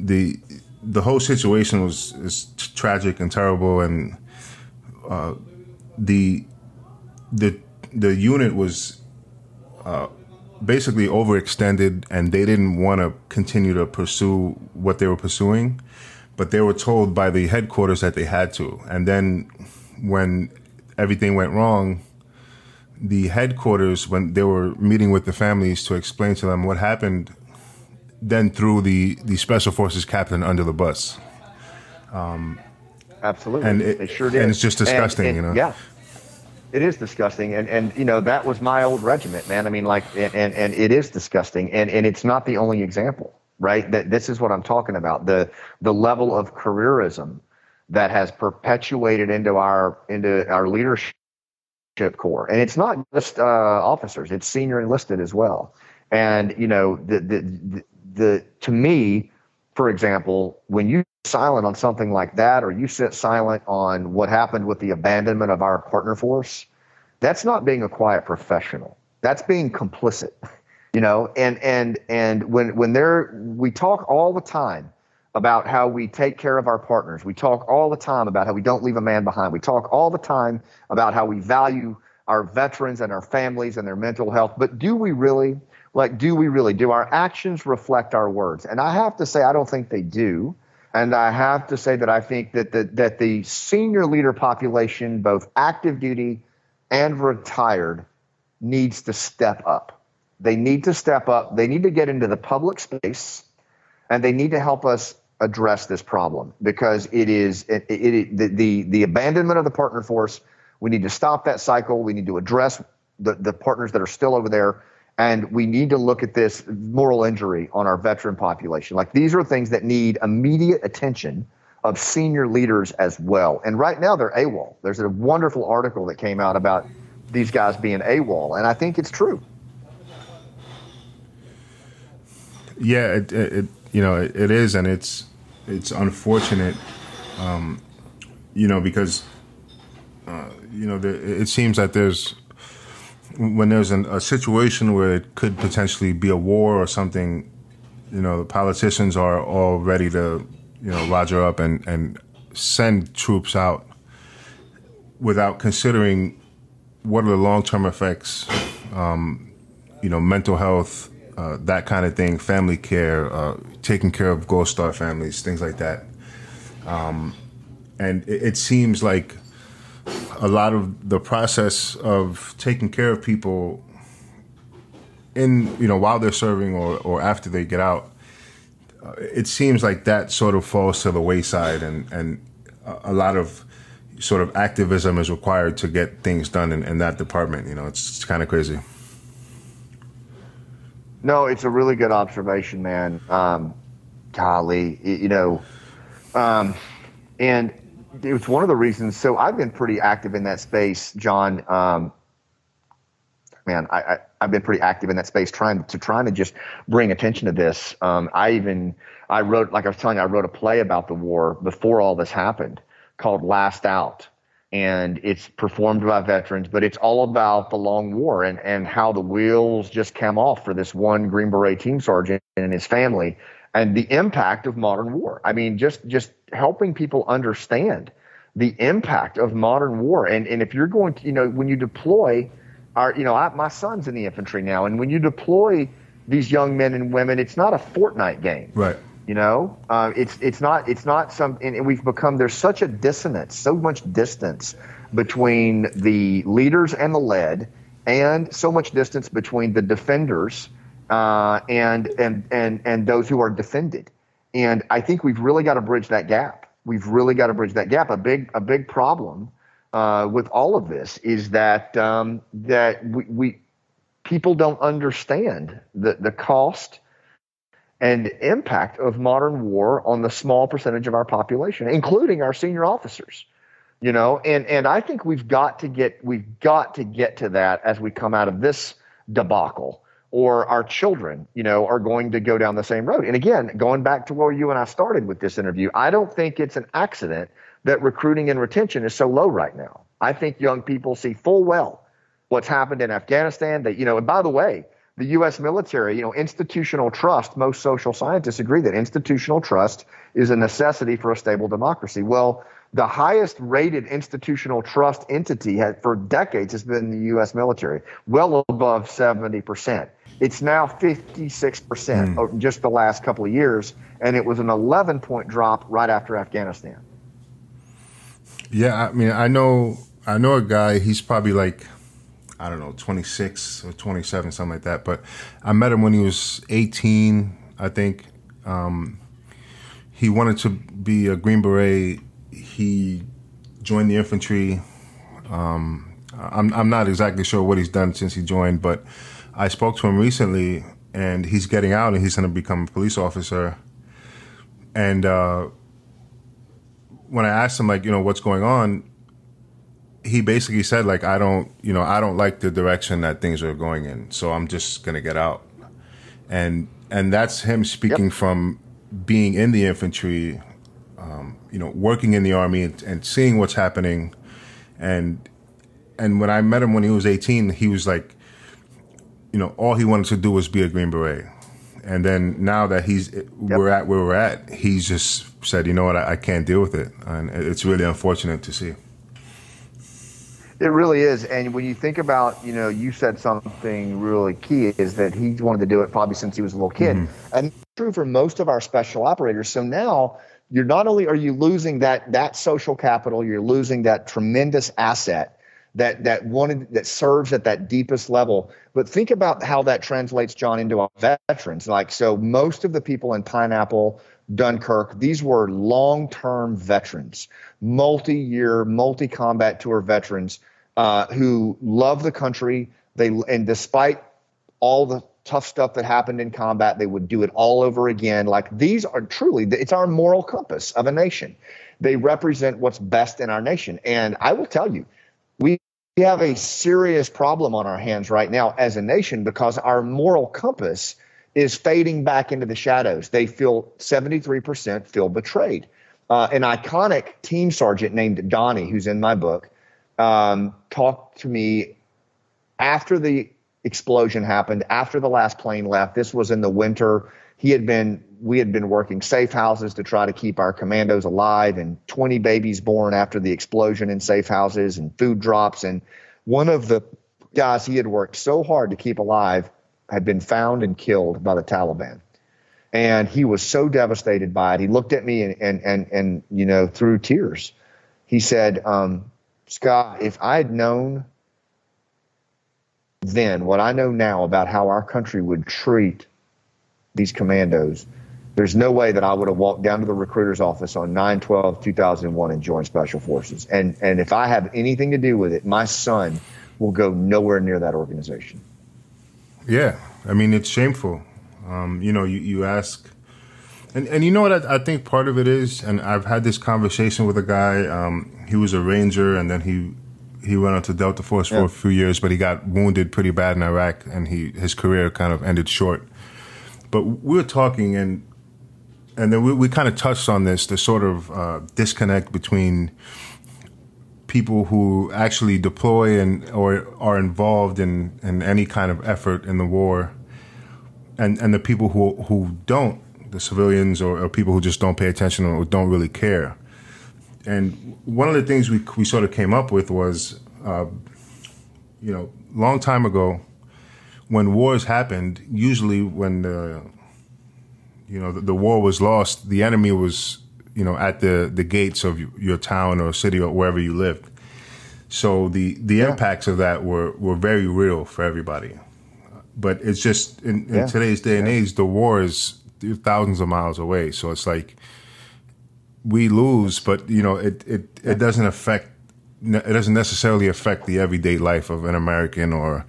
the the whole situation was is tragic and terrible, and uh, the the the unit was uh, basically overextended, and they didn't want to continue to pursue what they were pursuing, but they were told by the headquarters that they had to, and then when everything went wrong. The headquarters, when they were meeting with the families to explain to them what happened then threw the the special forces captain under the bus. Um, Absolutely, and it, they sure did. And it's just disgusting, and, and, you know. Yeah, it is disgusting, and and you know that was my old regiment, man. I mean, like, and and, and it is disgusting, and and it's not the only example, right? That this is what I'm talking about the the level of careerism that has perpetuated into our into our leadership corps, and it's not just uh, officers; it's senior enlisted as well. And you know, the, the the to me, for example, when you silent on something like that, or you sit silent on what happened with the abandonment of our partner force, that's not being a quiet professional. That's being complicit. You know, and and and when when there we talk all the time about how we take care of our partners. We talk all the time about how we don't leave a man behind. We talk all the time about how we value our veterans and our families and their mental health. But do we really? like, do we really? Do our actions reflect our words? And I have to say, I don't think they do. And I have to say that I think that the, that the senior leader population, both active duty and retired, needs to step up. They need to step up. They need to get into the public space, and they need to help us address this problem because it is it, it, it, the, the the abandonment of the partner force. We need to stop that cycle. We need to address the, the partners that are still over there and we need to look at this moral injury on our veteran population. Like these are things that need immediate attention of senior leaders as well. And right now they're AWOL. There's a wonderful article that came out about these guys being AWOL, and I think it's true. Yeah, it, it you know it, it is, and it's it's unfortunate, um, you know, because uh, you know the, it seems that there's when there's an, a situation where it could potentially be a war or something, you know, the politicians are all ready to, you know, roger up and, and send troops out without considering what are the long term effects, um, you know, mental health, uh, that kind of thing, family care, uh, taking care of Gold Star families, things like that. Um, and it, it seems like a lot of the process of taking care of people in you know while they're serving or, or after they get out uh, it seems like that sort of falls to the wayside and and a lot of sort of activism is required to get things done in, in that department you know it's, it's kind of crazy no it's a really good observation man um, golly you know um, and it was one of the reasons. So I've been pretty active in that space, John. Um, man, I, I have been pretty active in that space, trying to trying to just bring attention to this. Um, I even I wrote, like I was telling you, I wrote a play about the war before all this happened, called Last Out, and it's performed by veterans, but it's all about the long war and and how the wheels just came off for this one Green Beret team sergeant and his family, and the impact of modern war. I mean, just just helping people understand the impact of modern war. And and if you're going to, you know, when you deploy, our, you know, I, my son's in the infantry now, and when you deploy these young men and women, it's not a Fortnite game. Right. You know, uh, it's it's not it's not some, and we've become there's such a dissonance, so much distance between the leaders and the led, and so much distance between the defenders uh, and and and and those who are defended. And I think we've really got to bridge that gap we've really got to bridge that gap. A big a big problem uh, with all of this is that um, that we, we, people don't understand the the cost and impact of modern war on the small percentage of our population, including our senior officers. You know, and and I think we've got to get we've got to get to that as we come out of this debacle or our children, you know, are going to go down the same road. And again, going back to where you and I started with this interview, I don't think it's an accident that recruiting and retention is so low right now. I think young people see full well what's happened in Afghanistan. That you know, and by the way, the U.S. military, you know, institutional trust. Most social scientists agree that institutional trust is a necessity for a stable democracy. Well, the highest rated institutional trust entity has, for decades has been the U.S. military, well above 70%. It's now 56% mm. just the last couple of years, and it was an 11 point drop right after Afghanistan. Yeah, I mean, I know, I know a guy. He's probably like, I don't know, 26 or 27, something like that. But I met him when he was 18, I think. Um, he wanted to be a Green Beret. He joined the infantry. Um, I'm, I'm not exactly sure what he's done since he joined, but I spoke to him recently, and he's getting out, and he's going to become a police officer. And uh, when I asked him, like, you know, what's going on, he basically said, like, I don't, you know, I don't like the direction that things are going in, so I'm just going to get out. And and that's him speaking yep. from being in the infantry, um, you know, working in the army and, and seeing what's happening, and and when I met him when he was 18, he was like, you know, all he wanted to do was be a Green Beret. And then now that he's yep. we're at where we're at, he's just said, you know what, I, I can't deal with it, and it's really unfortunate to see. It really is. And when you think about, you know, you said something really key is that he wanted to do it probably since he was a little kid. Mm-hmm. And true for most of our special operators. So now you're not only are you losing that that social capital, you're losing that tremendous asset that that wanted that serves at that deepest level. But think about how that translates, John, into our veterans. Like so, most of the people in Pineapple, Dunkirk, these were long-term veterans, multi-year, multi-combat tour veterans uh, who love the country. They and despite all the tough stuff that happened in combat, they would do it all over again. Like these are truly, it's our moral compass of a nation. They represent what's best in our nation. And I will tell you, we have a serious problem on our hands right now as a nation because our moral compass is fading back into the shadows. They feel 73% feel betrayed. Uh, an iconic team sergeant named Donnie, who's in my book, um, talked to me after the explosion happened, after the last plane left. This was in the winter. He had been we had been working safe houses to try to keep our commandos alive and 20 babies born after the explosion in safe houses and food drops and one of the guys he had worked so hard to keep alive had been found and killed by the Taliban. And he was so devastated by it. He looked at me and and and, and you know through tears. He said, um, "Scott, if I had known then what I know now about how our country would treat these commandos, there's no way that I would have walked down to the recruiter's office on 9 12 2001 and joined Special Forces. And, and if I have anything to do with it, my son will go nowhere near that organization. Yeah. I mean, it's shameful. Um, you know, you, you ask, and, and you know what I, I, think part of it is, and I've had this conversation with a guy, um, he was a ranger and then he he went on to Delta Force for a few years, but he got wounded pretty bad in Iraq, and he his career kind of ended short. But we were talking, and and then we, we kind of touched on this the sort of uh, disconnect between people who actually deploy and or are involved in, in any kind of effort in the war, and and the people who who don't, the civilians or, or people who just don't pay attention or don't really care. And one of the things we we sort of came up with was, uh, you know, long time ago, when wars happened, usually when the you know the, the war was lost, the enemy was you know at the the gates of your town or city or wherever you lived. So the the impacts of that were were very real for everybody. But it's just in, in Yeah. today's day and age, the war is thousands of miles away. So it's like we lose, but you know it it, it doesn't affect it doesn't necessarily affect the everyday life of an American or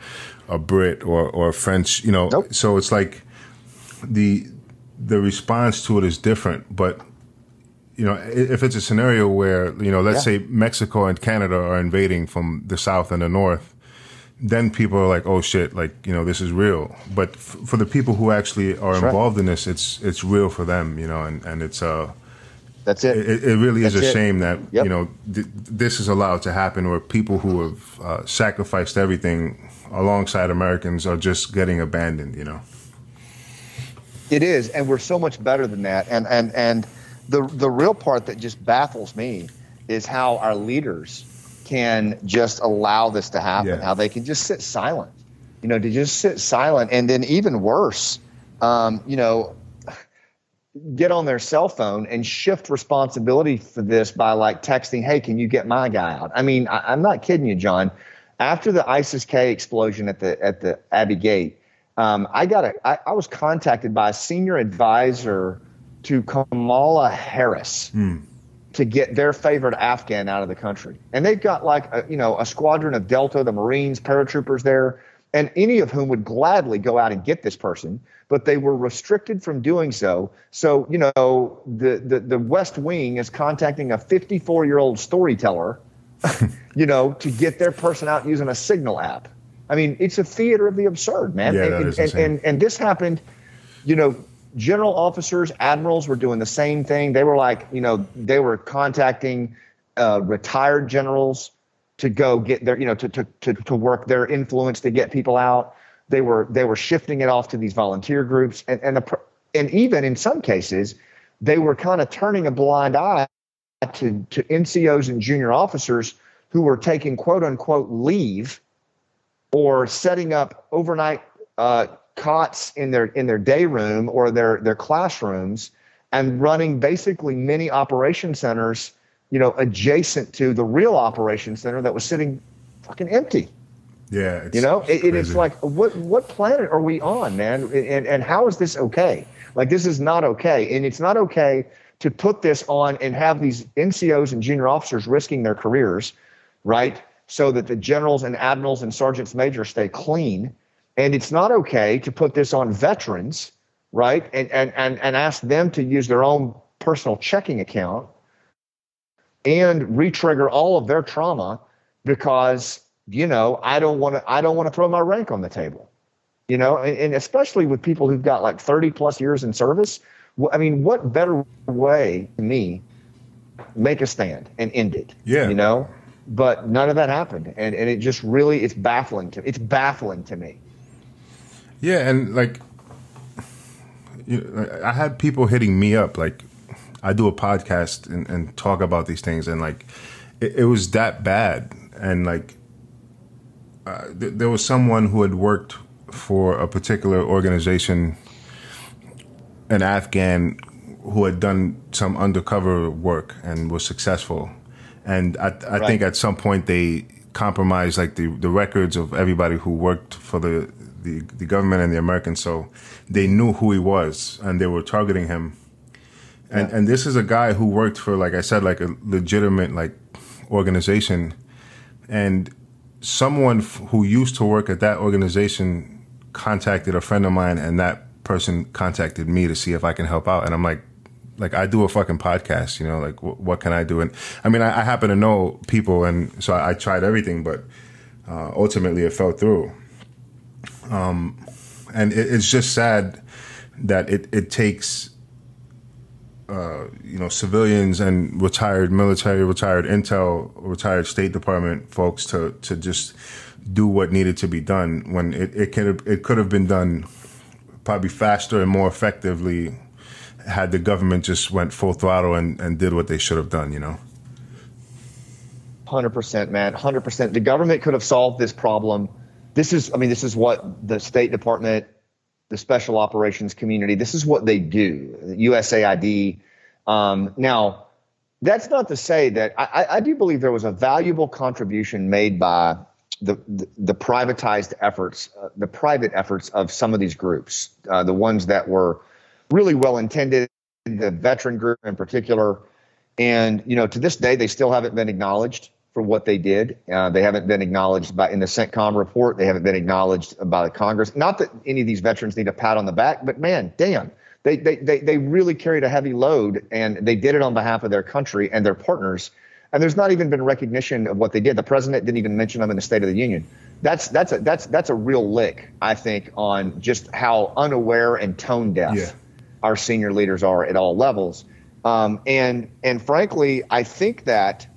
a Brit or or a French. You know, Nope. so it's like the the response to it is different, but you know, if it's a scenario where you know, let's Yeah. say Mexico and Canada are invading from the south and the north, then people are like, "Oh shit!" Like you know, this is real. But f- for the people who actually are right. involved in this, it's it's real for them, you know, and and it's uh, That's it. it, it really is a it. shame that Yep. you know th- this is allowed to happen, where people who have uh, sacrificed everything alongside Americans are just getting abandoned, you know. It is, and we're so much better than that. And and and the the real part that just baffles me is how our leaders can just allow this to happen. Yeah. How they can just sit silent, you know, to just sit silent, and then even worse, um, you know, get on their cell phone and shift responsibility for this by like texting, "Hey, can you get my guy out?" I mean, I, I'm not kidding you, John. After the ISIS K explosion at the at the Abbey Gate, um, I got a I, I was contacted by a senior advisor to Kamala Harris to get their favorite Afghan out of the country, and they've got like a, you know a squadron of Delta, the Marines, paratroopers there, and any of whom would gladly go out and get this person, but they were restricted from doing so. So you know the the, the West Wing is contacting a 54 year old storyteller you know, to get their person out using a signal app. I mean, it's a theater of the absurd, man. Yeah, and, that and, is and, and, and this happened, you know, general officers, admirals were doing the same thing. They were like, you know, they were contacting uh, retired generals to go get their, you know, to, to, to, to work their influence to get people out. They were they were shifting it off to these volunteer groups, and and and even in some cases, they were kind of turning a blind eye to, to NCOs and junior officers who were taking quote unquote leave or setting up overnight uh, cots in their in their day room or their their classrooms and running basically mini operation centers, you know, adjacent to the real operation center that was sitting fucking empty. Yeah, it's, You know, it, it is like what what planet are we on, man? And and how is this okay? Like this is not okay, and it's not okay to put this on and have these NCOs and junior officers risking their careers, right? So that the generals and admirals and sergeants major stay clean, and it's not okay to put this on veterans, right? And and and and ask them to use their own personal checking account and re-trigger all of their trauma because you know I don't want to I don't want to throw my rank on the table. You know, and, and especially with people who've got like 30 plus years in service. I mean, what better way to me make a stand and end it? Yeah. You know, but none of that happened, and and it just really it's baffling to it's baffling to me. Yeah, and like, you know, I had people hitting me up. Like, I do a podcast and, and talk about these things, and like, it, it was that bad. And like, uh, th- there was someone who had worked for a particular organization, an Afghan who had done some undercover work and was successful. And I, I Right. think at some point they compromised like the, the records of everybody who worked for the, the, the government and the Americans. So they knew who he was and they were targeting him. And, and this is a guy who worked for, like I said, like a legitimate like organization. And someone f- who used to work at that organization contacted a friend of mine and that person contacted me to see if I can help out. And I'm like, like I do a fucking podcast, you know, like wh- what can I do? And I mean, I, I happen to know people, and so I, I tried everything, but uh, ultimately it fell through. Um, and it, it's just sad that it it takes. Uh, you know, civilians and retired military, retired intel, retired State Department folks to to just do what needed to be done when it, it could it could have been done probably faster and more effectively had the government just went full throttle and, and did what they should have done, you know? 100%, man. 100%. The government could have solved this problem. This is, I mean, this is what the State Department, the special operations community, this is what they do, USAID. Um, now, that's not to say that I, I do believe there was a valuable contribution made by the, the, the privatized efforts, uh, the private efforts of some of these groups, uh, the ones that were really well intended, the veteran group in particular. And, you know, to this day, they still haven't been acknowledged for what they did. Uh, they haven't been acknowledged by in the CENTCOM report. They haven't been acknowledged by the Congress. Not that any of these veterans need a pat on the back, but man, damn, they, they, they, they really carried a heavy load and they did it on behalf of their country and their partners. And there's not even been recognition of what they did. The president didn't even mention them in the State of the Union. That's that's a that's that's a real lick, I think, on just how unaware and tone deaf Yeah. our senior leaders are at all levels. Um, and and frankly, I think that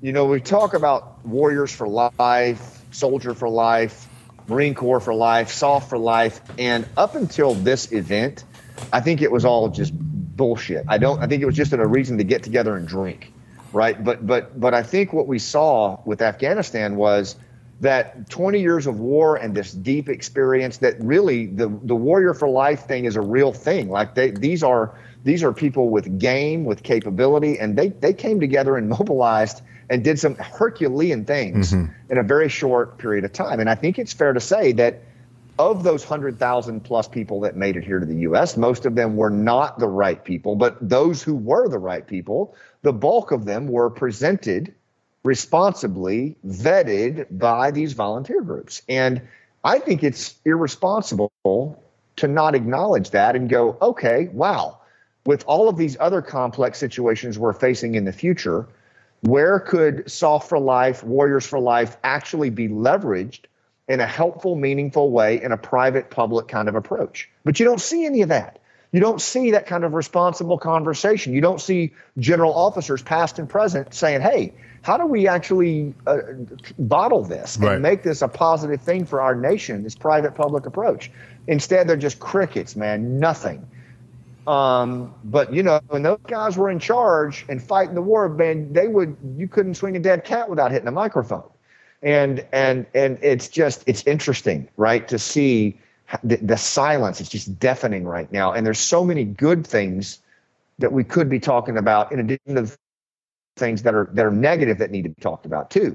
you know we talk about warriors for life, soldier for life, Marine Corps for life, SOF for life, and up until this event, I think it was all just bullshit. I don't. I think it was just a reason to get together and drink, right? But but but I think what we saw with Afghanistan was that 20 years of war and this deep experience that really the the warrior for life thing is a real thing like they these are these are people with game with capability and they they came together and mobilized and did some herculean things mm-hmm. in a very short period of time. And i think it's fair to say that of those 100,000 plus people that made it here to the US, most of them were not the right people, but those who were the right people, the bulk of them were presented responsibly, vetted by these volunteer groups. And I think it's irresponsible to not acknowledge that and go, okay, wow, with all of these other complex situations we're facing in the future, where could SOF for Life, Warriors for Life actually be leveraged in a helpful, meaningful way in a private, public kind of approach? But you don't see any of that. You don't see that kind of responsible conversation. You don't see general officers, past and present, saying, hey, how do we actually uh, bottle this and Right. make this a positive thing for our nation, this private public approach? Instead, they're just crickets, man, nothing. Um, but you know, when those guys were in charge and fighting the war, man, they would you couldn't swing a dead cat without hitting a microphone. And and and it's just it's interesting, right, to see the, the silence. It's just deafening right now. And there's so many good things that we could be talking about in addition to things that are that are negative that need to be talked about too.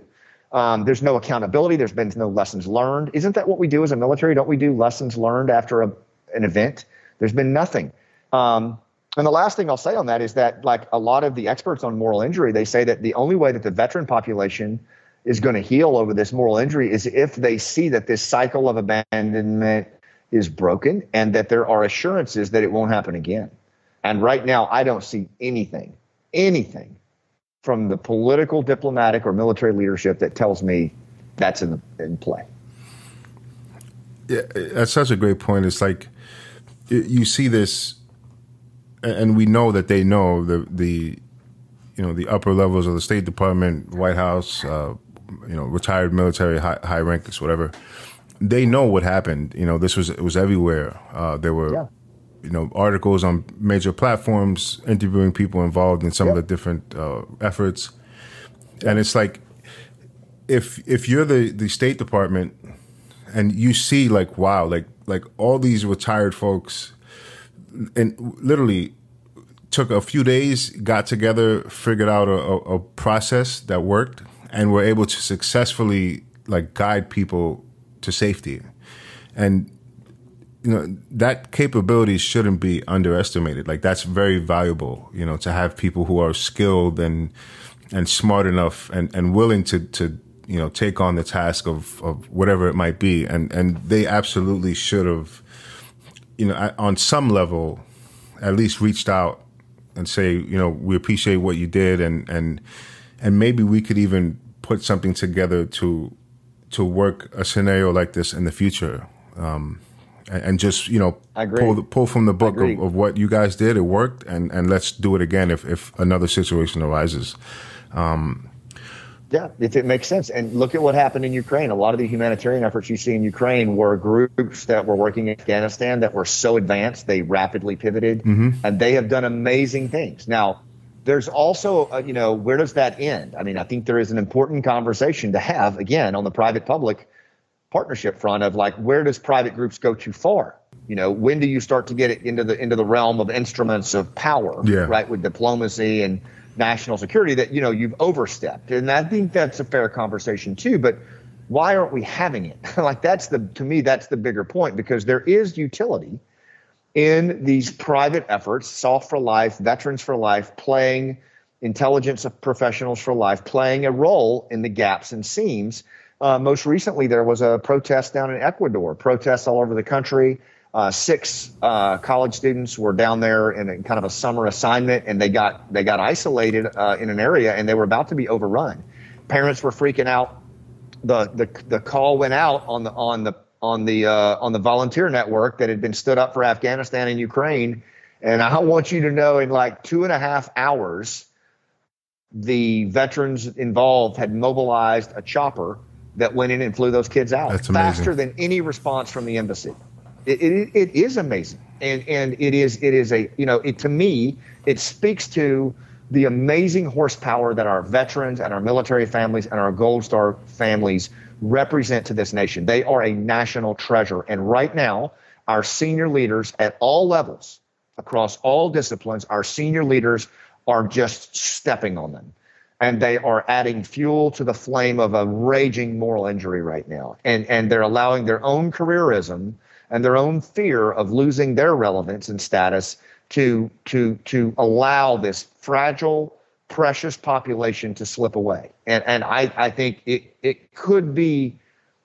Um, there's no accountability. There's been no lessons learned. Isn't that what we do as a military? Don't we do lessons learned after a, an event? There's been nothing. Um, and the last thing I'll say on that is that, like a lot of the experts on moral injury, they say that the only way that the veteran population is going to heal over this moral injury is if they see that this cycle of abandonment is broken and that there are assurances that it won't happen again. And right now, I don't see anything, anything from the political, diplomatic, or military leadership that tells me that's in, the, in play. Yeah, that's such a great point. It's like you see this, and we know that they know the the you know the upper levels of the State Department, White House, uh, you know, retired military high, high ranks, whatever. They know what happened. You know, this was it was everywhere. Uh, there were. Yeah. You know, articles on major platforms interviewing people involved in some of the different uh, efforts, and it's like, if if you're the the State Department, and you see like wow like like all these retired folks and literally took a few days got together figured out a, a, process that worked and were able to successfully like guide people to safety. And you know that capability shouldn't be underestimated. Like that's very valuable you know to have people who are skilled and and smart enough and and willing to to you know take on the task of of whatever it might be. And and they absolutely should have you know on some level at least reached out and say, you know, we appreciate what you did, and and and maybe we could even put something together to to work a scenario like this in the future. Um, and, and just you know pull pull from the book of, of, what you guys did. It worked, and and let's do it again if if another situation arises. Um, yeah, if it makes sense. And look at what happened in Ukraine. A lot of the humanitarian efforts you see in Ukraine were groups that were working in Afghanistan that were so advanced they rapidly pivoted, mm-hmm. and they have done amazing things. Now, there's also, uh, you know, where does that end? I mean, I think there is an important conversation to have again on the private public partnership front of like where does private groups go too far? You know, when do you start to get it into the into the realm of instruments of power, yeah. right, with diplomacy and national security that you know you've overstepped, and I think that's a fair conversation too. But why aren't we having it? like that's the to me that's the bigger point because there is utility in these private efforts, SOF for Life, Veterans for Life, playing intelligence professionals for life, playing a role in the gaps and seams uh, most recently, there was a protest down in Ecuador, protests all over the country. Uh, six uh, college students were down there in a, kind of a summer assignment, and they got they got isolated uh, in an area, and they were about to be overrun. Parents were freaking out. the the The call went out on the on the on the uh, on the volunteer network that had been stood up for Afghanistan and Ukraine, and I want you to know, in like two and a half hours, the veterans involved had mobilized a chopper that went in and flew those kids out faster than any response from the embassy. It, it, it is amazing, and and it is it is a you know it to me it speaks to the amazing horsepower that our veterans and our military families and our Gold Star families represent to this nation. They are a national treasure, and right now our senior leaders at all levels across all disciplines, our senior leaders are just stepping on them and they are adding fuel to the flame of a raging moral injury right now. And, and they're allowing their own careerism and their own fear of losing their relevance and status to, to, to allow this fragile, precious population to slip away. And, and I, I think it, it could be,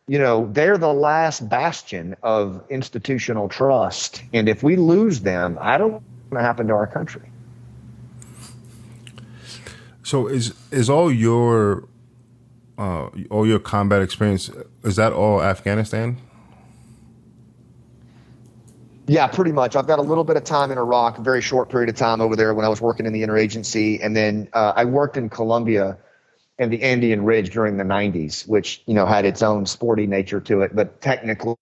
you know, they're the last bastion of institutional trust. And if we lose them, I don't know what's going to happen to our country. So is is all your uh, all your combat experience is that all Afghanistan? Yeah, pretty much. I've got a little bit of time in Iraq, a very short period of time over there when I was working in the interagency, and then uh, I worked in Colombia and the Andean Ridge during the 90s, which you know had its own sporty nature to it, but technically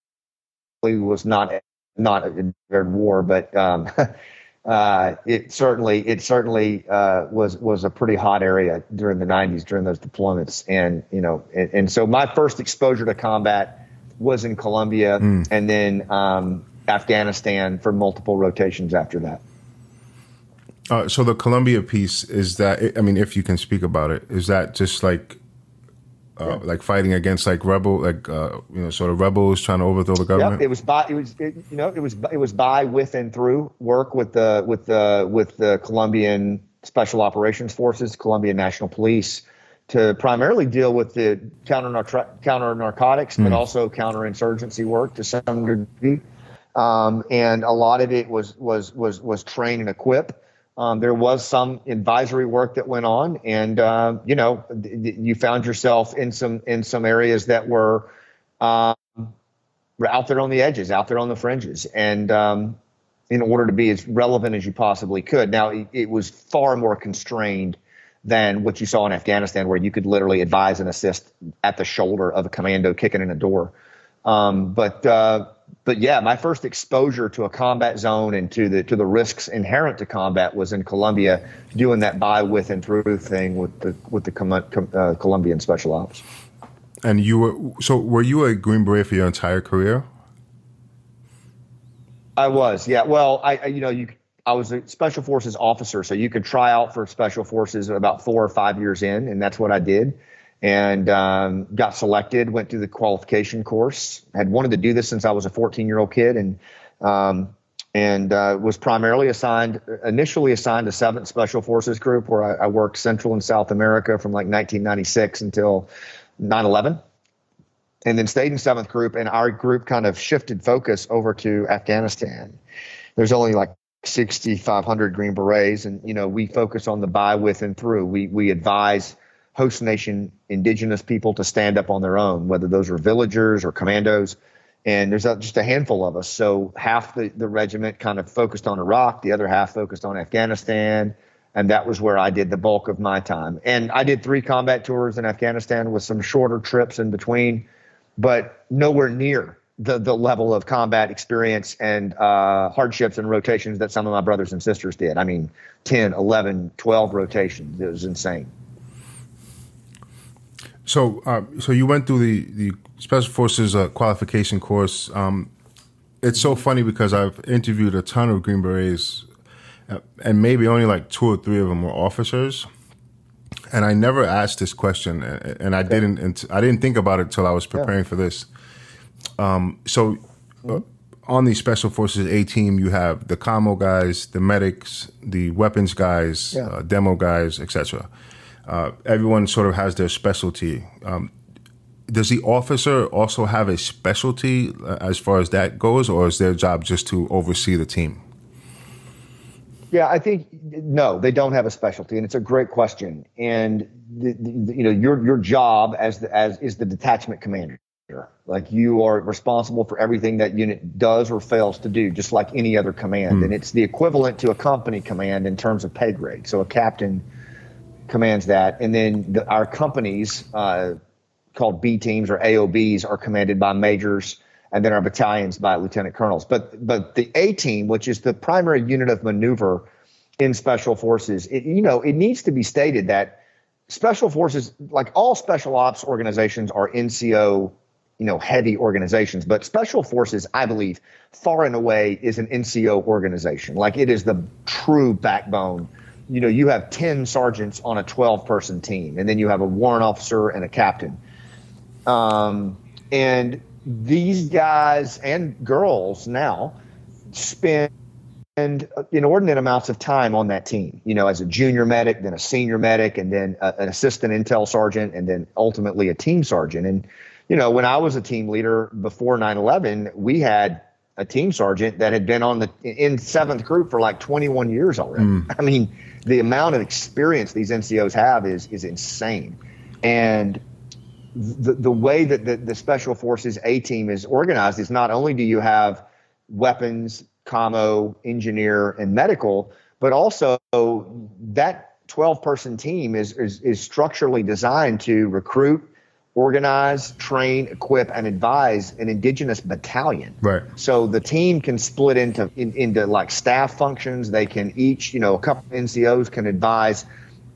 was not not a war, but um, uh, it certainly it certainly uh, was was a pretty hot area during the 90s during those deployments and you know and, and so my first exposure to combat was in Colombia mm. and then um, Afghanistan for multiple rotations after that. Uh, so the Colombia piece is that I mean if you can speak about it is that just like uh, yeah. like fighting against like rebel, like uh, you know, sort of rebels trying to overthrow the government. Yep, it was by it was it, you know it was it was by with and through work with the with the with the Colombian Special Operations Forces, Colombian National Police, to primarily deal with the counter counter narcotics, mm. but hmm. also counterinsurgency work to some degree. Um, and a lot of it was was was was train and equip. Um, there was some advisory work that went on, and uh, you know, you found yourself in some in some areas that were um, out there on the edges, out there on the fringes, and um, in order to be as relevant as you possibly could. Now, it, it, was far more constrained than what you saw in Afghanistan, where you could literally advise and assist at the shoulder of a commando kicking in a door. Um, but uh, but yeah, my first exposure to a combat zone and to the to the risks inherent to combat was in Colombia, doing that by, with, and through thing with the with the uh, Colombian Special Ops. And you were so were you a Green Beret for your entire career? I was, yeah. Well, I you know you I was a Special Forces officer, so you could try out for Special Forces about four or five years in, and that's what I did and um, got selected. Went through the qualification course. Had wanted to do this since I was a 14 year old kid, and um, and uh, was primarily assigned initially assigned to Seventh Special Forces Group, where I, I, worked Central and South America from like 1996 until 9/11, and then stayed in Seventh Group. And our group kind of shifted focus over to Afghanistan. There's only like 6,500 Green Berets, and you know we focus on the by, with, and through. We we advise host nation indigenous people to stand up on their own, whether those are villagers or commandos. And there's just a handful of us. So half the, the regiment kind of focused on Iraq, the other half focused on Afghanistan. And that was where I did the bulk of my time. And I did three combat tours in Afghanistan with some shorter trips in between, but nowhere near the, the level of combat experience and uh, hardships and rotations that some of my brothers and sisters did. I mean, 10, 11, 12 rotations. It was insane. So, uh, so you went through the the Special Forces uh, qualification course. Um, it's so funny because I've interviewed a ton of Green Berets, uh, and maybe only like two or three of them were officers. And I never asked this question, and I didn't. And I didn't think about it until I was preparing yeah. for this. Um, so, uh, on the Special Forces A team, you have the commo guys, the medics, the weapons guys, yeah. Uh, demo guys, etc uh, everyone sort of has their specialty. Um, does the officer also have a specialty uh, as far as that goes, or is their job just to oversee the team? Yeah, I think no, they don't have a specialty, and it's a great question. And the, the, you know, your your job as the, as is the detachment commander. Like you are responsible for everything that unit does or fails to do, just like any other command. Mm. And it's the equivalent to a company command in terms of pay grade. So a captain commands that, and then the, our companies uh, called B teams or AOBs are commanded by majors, and then our battalions by lieutenant colonels. But but the A team, which is the primary unit of maneuver in special forces, it, you know, it needs to be stated that special forces, like all special ops organizations, are NCO you know heavy organizations but special forces i believe far and away is an nco organization like it is the true backbone you know, you have 10 sergeants on a 12 person team, and then you have a warrant officer and a captain. Um, and these guys and girls now spend inordinate amounts of time on that team, you know, as a junior medic, then a senior medic, and then a, an assistant intel sergeant, and then ultimately a team sergeant. And, you know, when I was a team leader before 9 11, we had a team sergeant that had been on the in seventh group for like 21 years already. Mm. I mean, the amount of experience these NCOs have is is insane, and the the way that the, the special forces A team is organized is not only do you have weapons, commo, engineer, and medical, but also that 12 person team is, is is structurally designed to recruit organize, train, equip, and advise an indigenous battalion. Right. So the team can split into in, into like staff functions. They can each, you know, a couple NCOs can advise,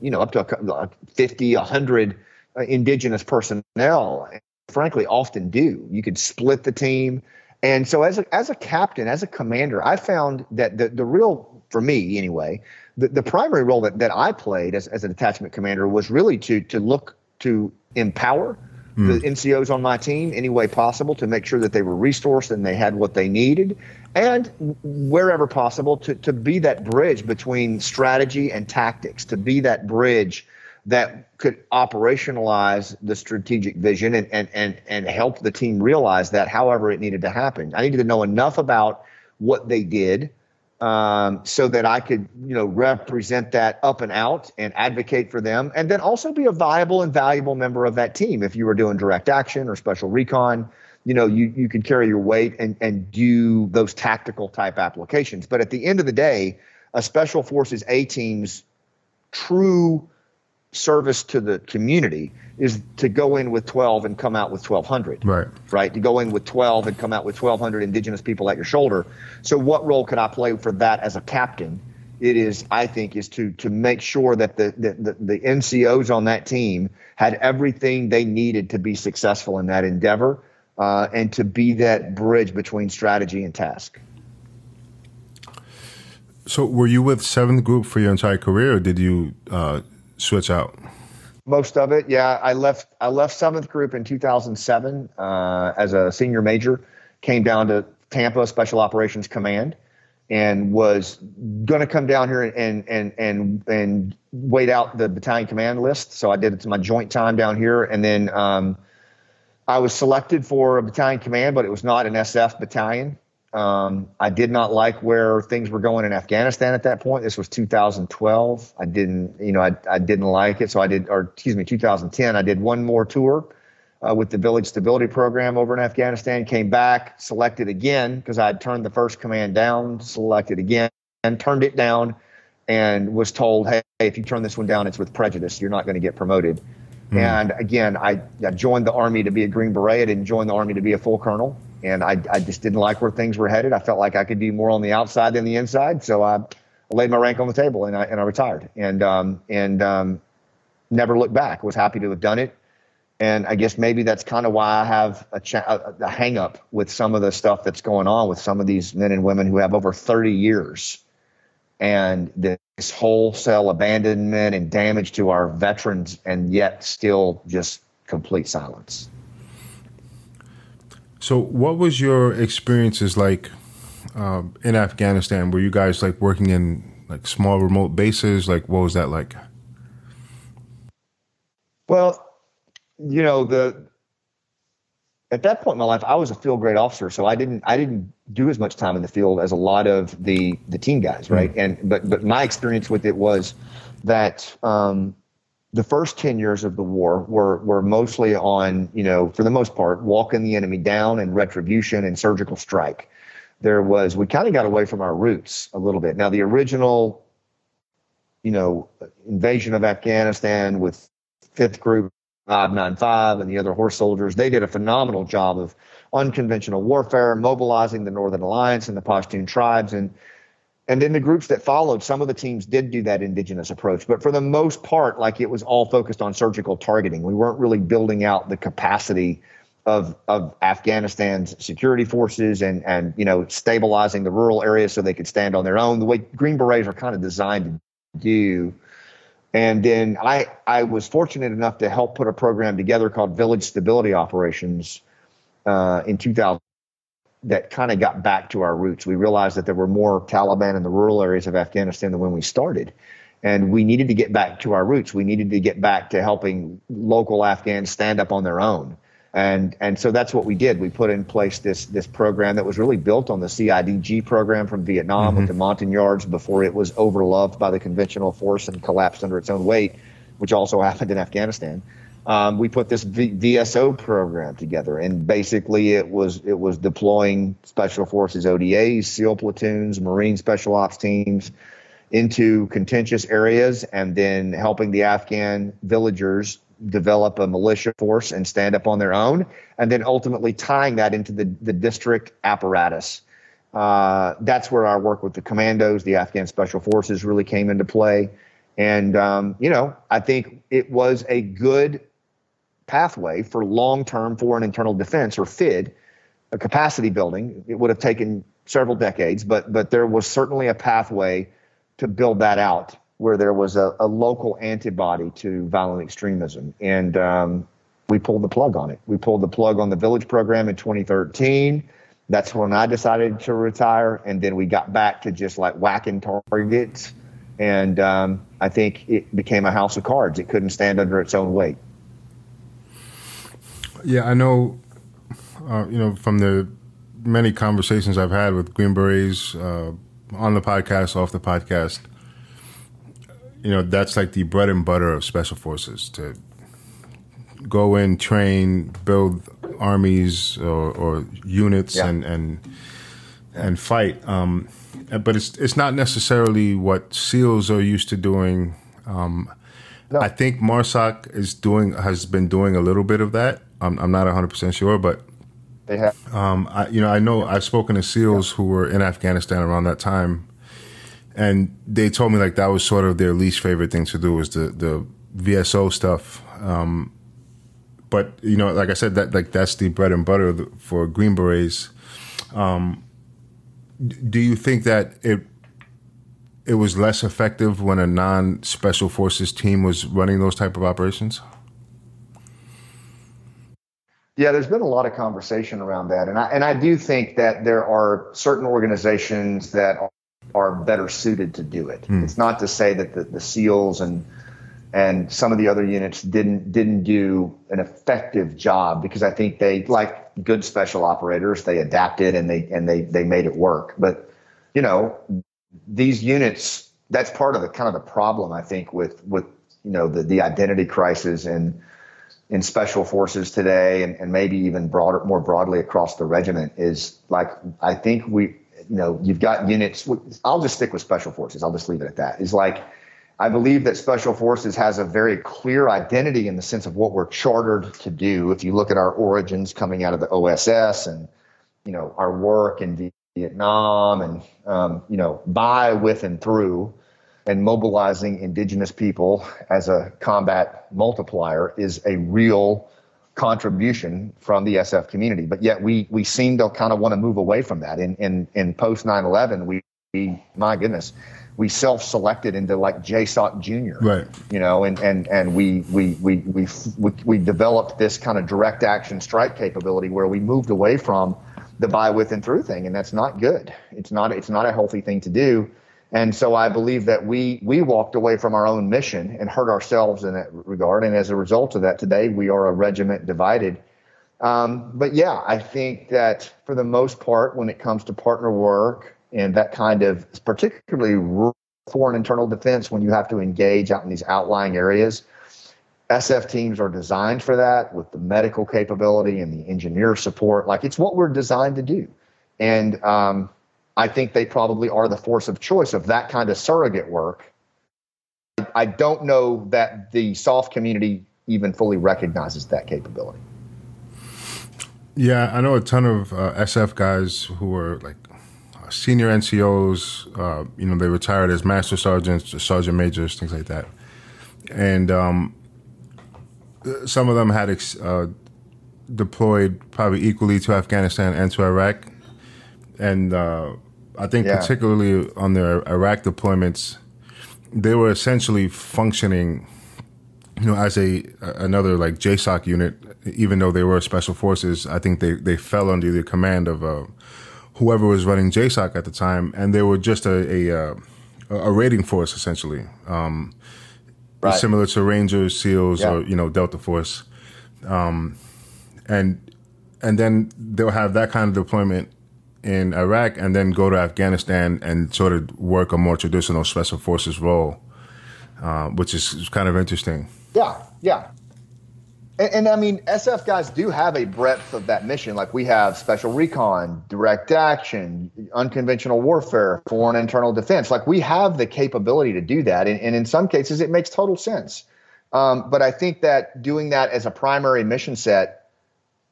you know, up to a, 50, 100 uh, indigenous personnel. And frankly, often do. You could split the team. And so as a, as a captain, as a commander, I found that the, the real, for me anyway, the, the primary role that, that I played as, as a detachment commander was really to, to look to empower. Hmm. the NCOs on my team any way possible to make sure that they were resourced and they had what they needed, and wherever possible to, to be that bridge between strategy and tactics, to be that bridge that could operationalize the strategic vision and, and, and, and help the team realize that however it needed to happen. I needed to know enough about what they did um, so that I could, you know, represent that up and out and advocate for them, and then also be a viable and valuable member of that team. If you were doing direct action or special recon, you know, you you could carry your weight and and do those tactical type applications. But at the end of the day, a special forces A team's true service to the community is to go in with 12 and come out with 1200 right. Right? To go in with 12 and come out with 1200 indigenous people at your shoulder. So what role could i play for that as a captain? It is i think is to to make sure that the the, the, the ncos on that team had everything they needed to be successful in that endeavor uh, and to be that bridge between strategy and task. So were you with seventh group for your entire career or did you uh, switch out? Most of it, yeah. I left. I left Seventh Group in 2007 uh, as a senior major. Came down to Tampa Special Operations Command, and was going to come down here and and and and wait out the battalion command list. So I did it to my joint time down here, and then um, I was selected for a battalion command, but it was not an SF battalion. Um, I did not like where things were going in Afghanistan at that point. This was 2012. I didn't, you know, I, I didn't like it. So I did, or excuse me, 2010. I did one more tour uh, with the Village Stability Program over in Afghanistan. Came back, selected again because I had turned the first command down. Selected again and turned it down, and was told, "Hey, if you turn this one down, it's with prejudice. You're not going to get promoted." Mm. And again, I, I joined the Army to be a Green Beret. I didn't join the Army to be a full colonel and I, I just didn't like where things were headed. I felt like I could be more on the outside than the inside, so I laid my rank on the table and I and I retired and um, and um, never looked back. Was happy to have done it, and I guess maybe that's kind of why I have a, cha- a hang up with some of the stuff that's going on with some of these men and women who have over 30 years, and this wholesale abandonment and damage to our veterans, and yet still just complete silence. So, what was your experiences like uh, in Afghanistan? Were you guys like working in like small remote bases? Like, what was that like? Well, you know the at that point in my life, I was a field grade officer, so I didn't I didn't do as much time in the field as a lot of the the team guys, right? Mm. And but but my experience with it was that um, the first 10 years of the war were, were mostly on, you know, for the most part, walking the enemy down and retribution and surgical strike. There was, we kind of got away from our roots a little bit. Now, the original, you know, invasion of Afghanistan with 5th Group 595 and the other horse soldiers, they did a phenomenal job of unconventional warfare, mobilizing the Northern Alliance and the Pashtun tribes. And and then the groups that followed, some of the teams did do that indigenous approach, but for the most part, like it was all focused on surgical targeting. We weren't really building out the capacity of of Afghanistan's security forces and and you know stabilizing the rural areas so they could stand on their own. The way Green Berets are kind of designed to do. And then I I was fortunate enough to help put a program together called Village Stability Operations uh, in 2000 that kind of got back to our roots. We realized that there were more Taliban in the rural areas of Afghanistan than when we started. And we needed to get back to our roots. We needed to get back to helping local Afghans stand up on their own. And and so that's what we did. We put in place this this program that was really built on the CIDG program from Vietnam mm-hmm. with the Montagnards before it was overloved by the conventional force and collapsed under its own weight, which also happened in Afghanistan um, we put this v- VSO program together, and basically it was it was deploying special forces ODAs, SEAL platoons, Marine special ops teams into contentious areas, and then helping the Afghan villagers develop a militia force and stand up on their own, and then ultimately tying that into the the district apparatus. Uh, that's where our work with the commandos, the Afghan special forces, really came into play. And, um, you know, I think it was a good pathway for long term foreign internal defense, or FID, a capacity building. It would have taken several decades, but, but there was certainly a pathway to build that out where there was a, a local antibody to violent extremism. And um, we pulled the plug on it. We pulled the plug on the village program in 2013. That's when I decided to retire. And then we got back to just like whacking targets. And um, I think it became a house of cards. It couldn't stand under its own weight. Yeah, I know. Uh, you know, from the many conversations I've had with Green Berets uh, on the podcast, off the podcast, you know, that's like the bread and butter of special forces to go in, train, build armies or, or units, yeah. and and and fight. Um, but it's it's not necessarily what SEALs are used to doing. Um, no. I think MARSOC is doing has been doing a little bit of that. I'm, I'm not 100 percent sure, but they have. Um, I, you know, I know I've spoken to SEALs yeah. who were in Afghanistan around that time, and they told me like that was sort of their least favorite thing to do was the the VSO stuff. Um, but you know, like I said, that like that's the bread and butter for Green Berets. Um, do you think that it it was less effective when a non special forces team was running those type of operations? Yeah, there's been a lot of conversation around that, and I and I do think that there are certain organizations that are, are better suited to do it. Hmm. It's not to say that the, the SEALs and and some of the other units didn't didn't do an effective job because I think they like good special operators they adapted and they and they they made it work but you know these units that's part of the kind of the problem I think with with you know the the identity crisis and in special forces today and, and maybe even broader more broadly across the regiment is like I think we you know you've got units I'll just stick with special forces I'll just leave it at that is like I believe that Special Forces has a very clear identity in the sense of what we're chartered to do. If you look at our origins coming out of the OSS and, you know, our work in Vietnam and, um, you know, by, with, and through and mobilizing indigenous people as a combat multiplier is a real contribution from the SF community. But yet we, we seem to kind of want to move away from that. In, in, in post 9 11, we, we, my goodness, we self-selected into like JSOC Junior, right? You know, and and and we we we we we, we developed this kind of direct action strike capability where we moved away from the by with and through thing, and that's not good. It's not it's not a healthy thing to do. And so I believe that we we walked away from our own mission and hurt ourselves in that regard. And as a result of that, today we are a regiment divided. Um, but yeah, I think that for the most part, when it comes to partner work, and that kind of particularly foreign internal defense when you have to engage out in these outlying areas. SF teams are designed for that with the medical capability and the engineer support. Like it's what we're designed to do. And um, I think they probably are the force of choice of that kind of surrogate work. I don't know that the SOF community even fully recognizes that capability. Yeah, I know a ton of uh, SF guys who are like senior NCOs, uh, you know, they retired as master sergeants, sergeant majors, things like that. And um, some of them had ex- uh, deployed probably equally to Afghanistan and to Iraq. And uh, I think, yeah. particularly on their Iraq deployments, they were essentially functioning, you know, as a another like JSOC unit. Even though they were special forces, I think they, they fell under the command of a whoever was running JSOC at the time, and they were just a a, uh, a raiding force essentially, um, right. similar to Rangers, SEALs, yeah. or you know Delta Force, um, and and then they'll have that kind of deployment in Iraq, and then go to Afghanistan and sort of work a more traditional special forces role, uh, which is kind of interesting. Yeah, yeah. And, and, I mean, SF guys do have a breadth of that mission. Like we have special recon, direct action, unconventional warfare, foreign internal defense. Like we have the capability to do that. And, and in some cases, it makes total sense. Um, but I think that doing that as a primary mission set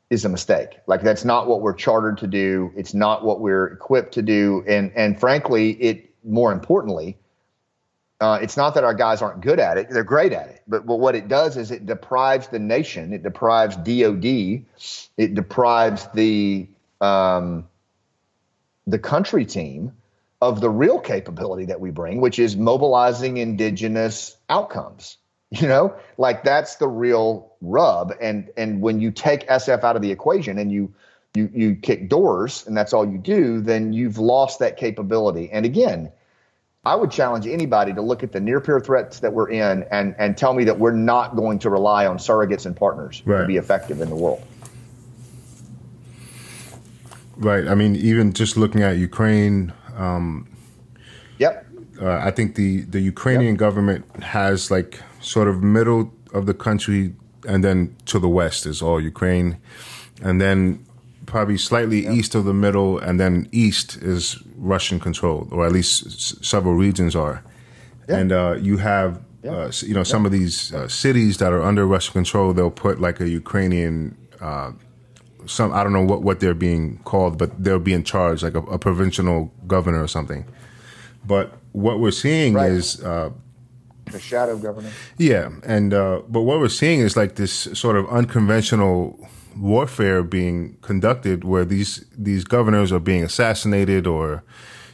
is a mistake. Like that's not what we're chartered to do. It's not what we're equipped to do. And and frankly, it more importantly, uh, it's not that our guys aren't good at it; they're great at it. But, but what it does is it deprives the nation, it deprives DoD, it deprives the um, the country team of the real capability that we bring, which is mobilizing indigenous outcomes. You know, like that's the real rub. And and when you take SF out of the equation and you you you kick doors and that's all you do, then you've lost that capability. And again I would challenge anybody to look at the near peer threats that we're in and, and tell me that we're not going to rely on surrogates and partners right. to be effective in the world. Right. I mean, even just looking at Ukraine. Um, yep. Uh, I think the, the Ukrainian yep. government has like sort of middle of the country and then to the west is all Ukraine. And then probably slightly east of the middle, and then east is Russian controlled, or at least s- several regions are. And uh, you have, uh, you know, some of these uh, cities that are under Russian control. They'll put like a Ukrainian, uh, some I don't know what what they're being called, but they'll be in charge, like a, a provincial governor or something. But what we're seeing right. is uh, the shadow government. Yeah, and uh, but what we're seeing is like this sort of unconventional warfare being conducted where these these governors are being assassinated or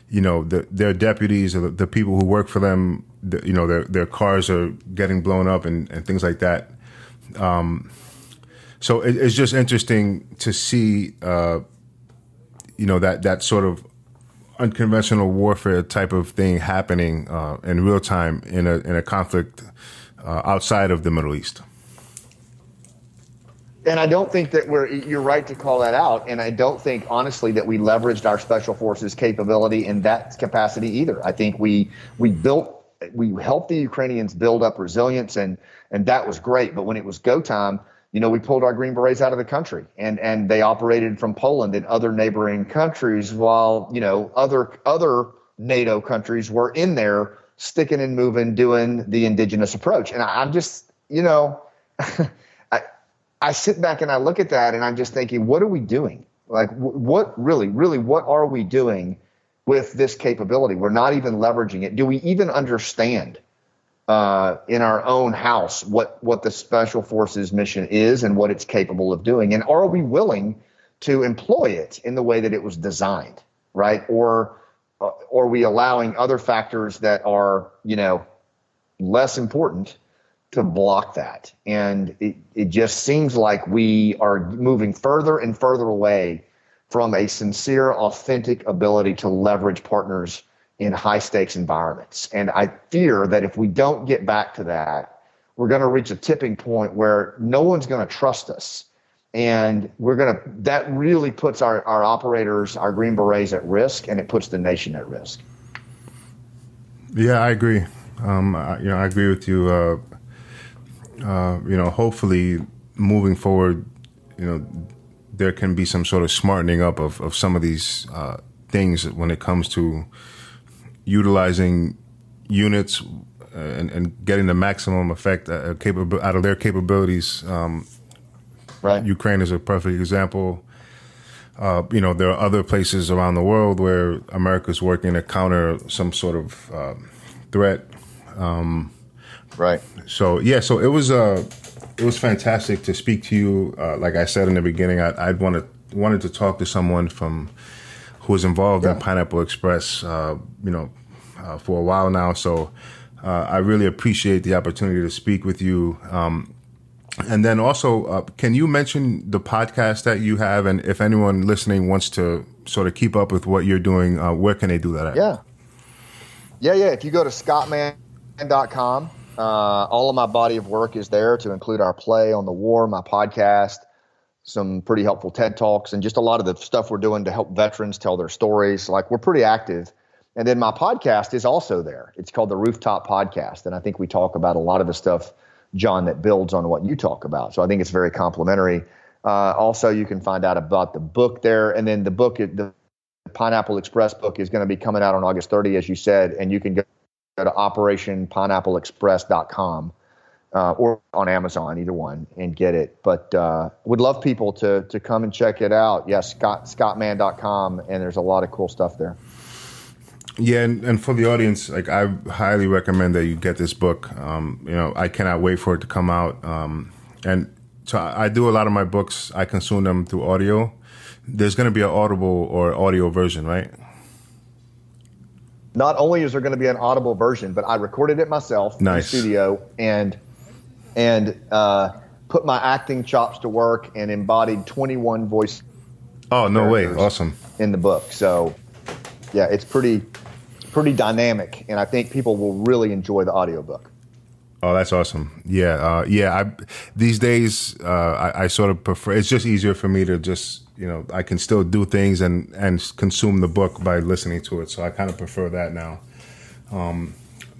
you know the, their deputies or the, people who work for them the, you know their their cars are getting blown up and, and things like that um, so it, it's just interesting to see uh, you know that that sort of unconventional warfare type of thing happening uh, in real time in a in a conflict uh, outside of the Middle East. And I don't think that we're, you're right to call that out. And I don't think, honestly, that we leveraged our special forces capability in that capacity either. I think we, we built, we helped the Ukrainians build up resilience and, and that was great. But when it was go time, you know, we pulled our Green Berets out of the country and, and they operated from Poland and other neighboring countries while, you know, other, other NATO countries were in there sticking and moving, doing the indigenous approach. And I, I'm just, you know, I sit back and I look at that and I'm just thinking, what are we doing? Like, what really, really, what are we doing with this capability? We're not even leveraging it. Do we even understand uh, in our own house what what the special forces mission is and what it's capable of doing? And are we willing to employ it in the way that it was designed, right? Or uh, are we allowing other factors that are, you know, less important? to block that. And it, it just seems like we are moving further and further away from a sincere, authentic ability to leverage partners in high stakes environments. And I fear that if we don't get back to that, we're going to reach a tipping point where no one's going to trust us. And we're going to, that really puts our, our operators, our Green Berets at risk, and it puts the nation at risk. Yeah, I agree. Um, I, you know, I agree with you. Uh, uh, you know, hopefully moving forward, you know, there can be some sort of smartening up of, of some of these uh, things when it comes to utilizing units uh, and, and, getting the maximum effect uh, capable out of their capabilities. Um, right. Ukraine is a perfect example. Uh, you know, there are other places around the world where America is working to counter some sort of uh, threat. Um, Right. So yeah, so it was uh it was fantastic to speak to you. Uh, like I said in the beginning, I, I'd wanted wanted to talk to someone from who was involved yeah. in Pineapple Express, uh, you know, uh, for a while now. So uh, I really appreciate the opportunity to speak with you. Um, and then also, uh, can you mention the podcast that you have, and if anyone listening wants to sort of keep up with what you're doing, uh, where can they do that at? Yeah, yeah, yeah. If you go to scottmann.com, uh, all of my body of work is there to include our play on the war, my podcast, some pretty helpful TED Talks, and just a lot of the stuff we're doing to help veterans tell their stories. Like we're pretty active. And then my podcast is also there. It's called the Rooftop Podcast. And I think we talk about a lot of the stuff, John, that builds on what you talk about. So I think it's very complementary. Uh, also, you can find out about the book there. And then the book, the Pineapple Express book, is going to be coming out on August 30, as you said. And you can go to operationpineappleexpress.com uh, or on Amazon, either one, and get it. But uh, would love people to to come and check it out. Yes, Scott, scottmann.com, and there's a lot of cool stuff there. Yeah, and, and for the audience, like I highly recommend that you get this book. Um, you know, I cannot wait for it to come out. Um, and so I, I do a lot of my books. I consume them through audio. There's going to be an audible or audio version, right? not only is there going to be an audible version, but I recorded it myself nice. in the studio and and uh, put my acting chops to work and embodied 21 voice. Oh no way! Awesome in the book. So yeah, it's pretty pretty dynamic, and I think people will really enjoy the audiobook. Oh, that's awesome. Yeah, uh, yeah. I, these days, uh, I, I, sort of prefer. It's just easier for me to just, you know, I can still do things and and consume the book by listening to it. So I kind of prefer that now. Um,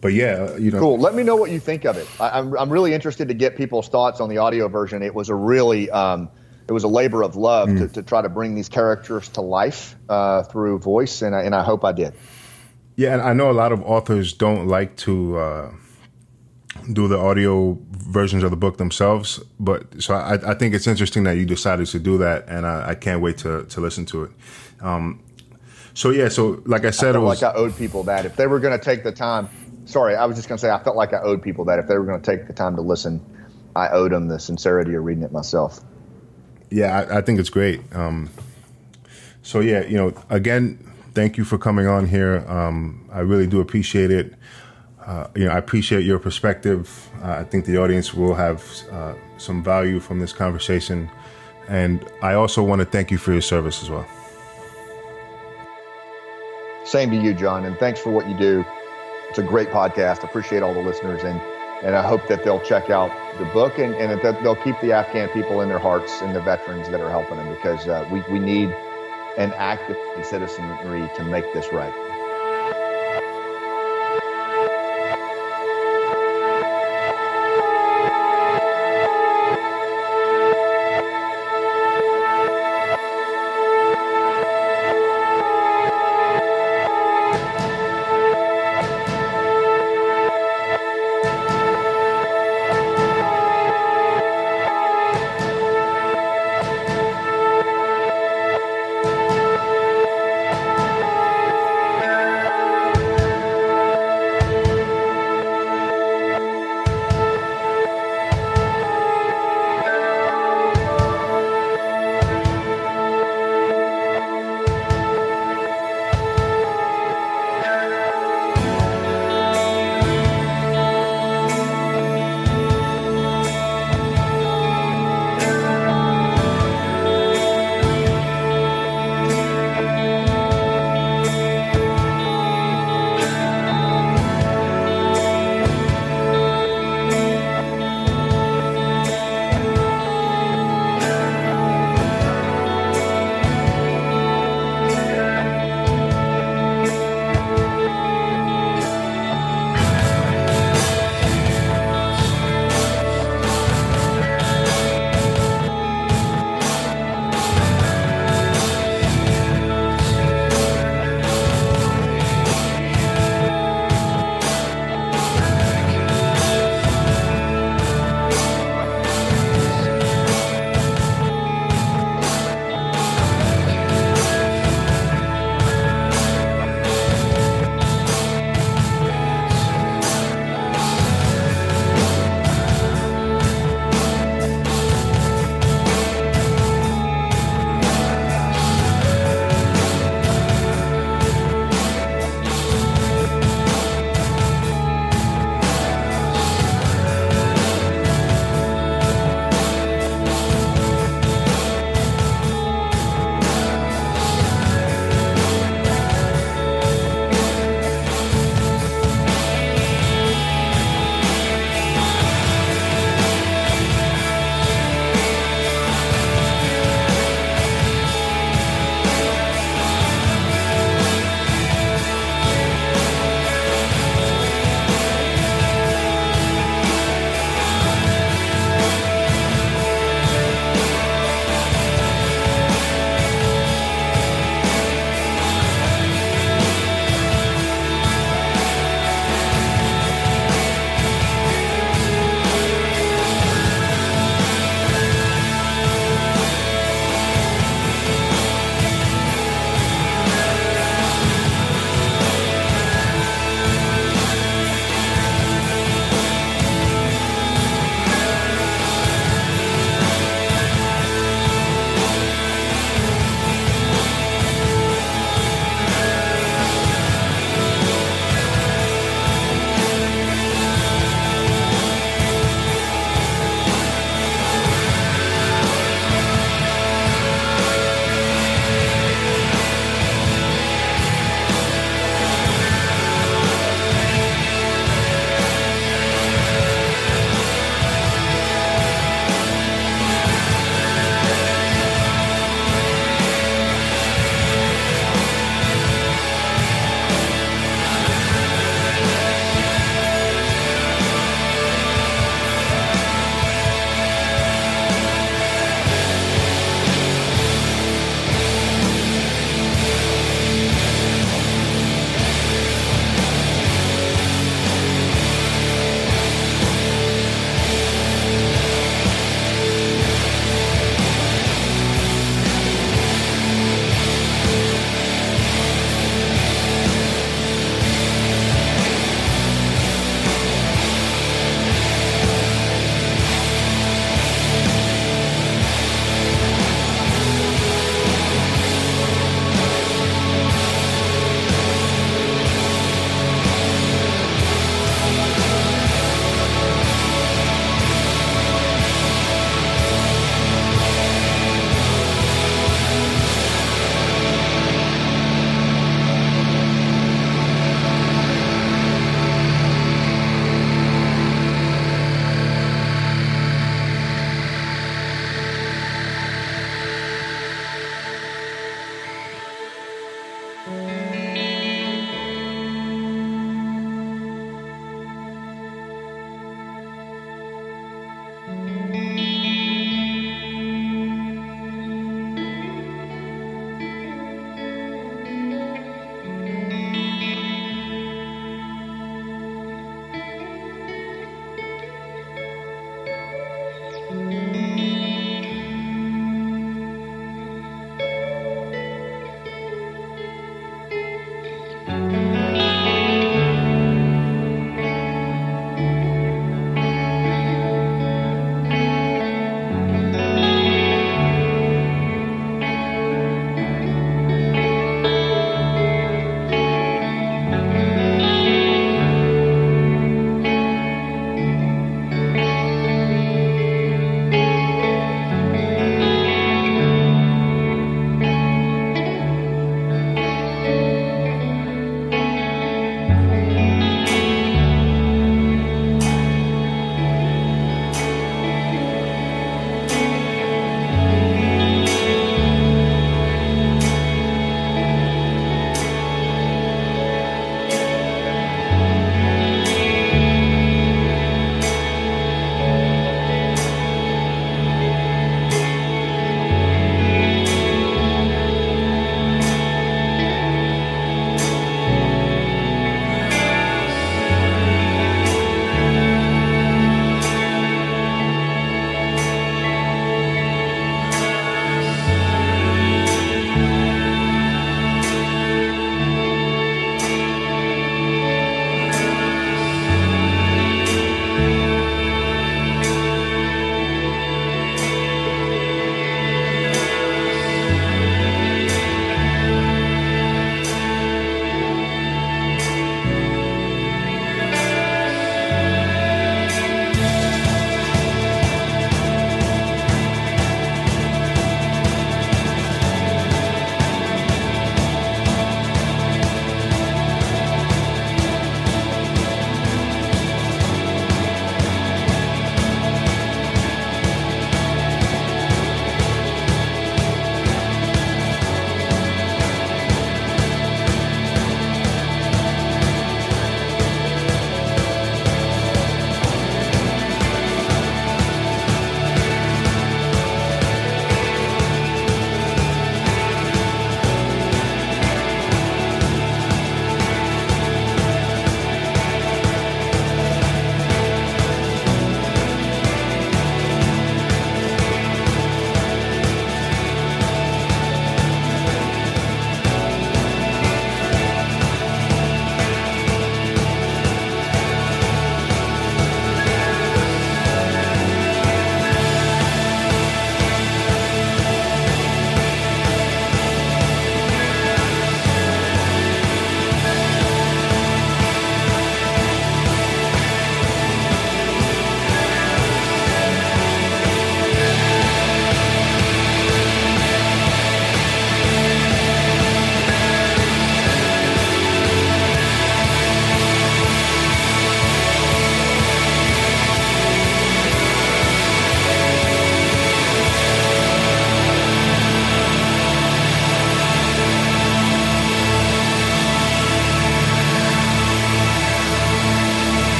but yeah, you know. Cool. Let me know what you think of it. I, am I'm, I'm really interested to get people's thoughts on the audio version. It was a really um, it was a labor of love mm. to, to, try to bring these characters to life uh, through voice, and I, and I hope I did. Yeah, and I know a lot of authors don't like to uh, do the audio versions of the book themselves. But so I, I think it's interesting that you decided to do that, and I, I can't wait to to listen to it. Um, so yeah, so like I said, I it was like I owed people that if they were going to take the time. Sorry, I was just going to say I felt like I owed people that if they were going to take the time to listen, I owed them the sincerity of reading it myself. Yeah, I, I think it's great. Um, so yeah, you know, again, thank you for coming on here. Um, I really do appreciate it. Uh, you know, I appreciate your perspective. Uh, I think the audience will have uh, some value from this conversation. And I also want to thank you for your service as well. Same to you, John. And thanks for what you do. It's a great podcast. Appreciate all the listeners. And and I hope that they'll check out the book and, and that they'll keep the Afghan people in their hearts and the veterans that are helping them because uh, we, we need an active citizenry to make this right.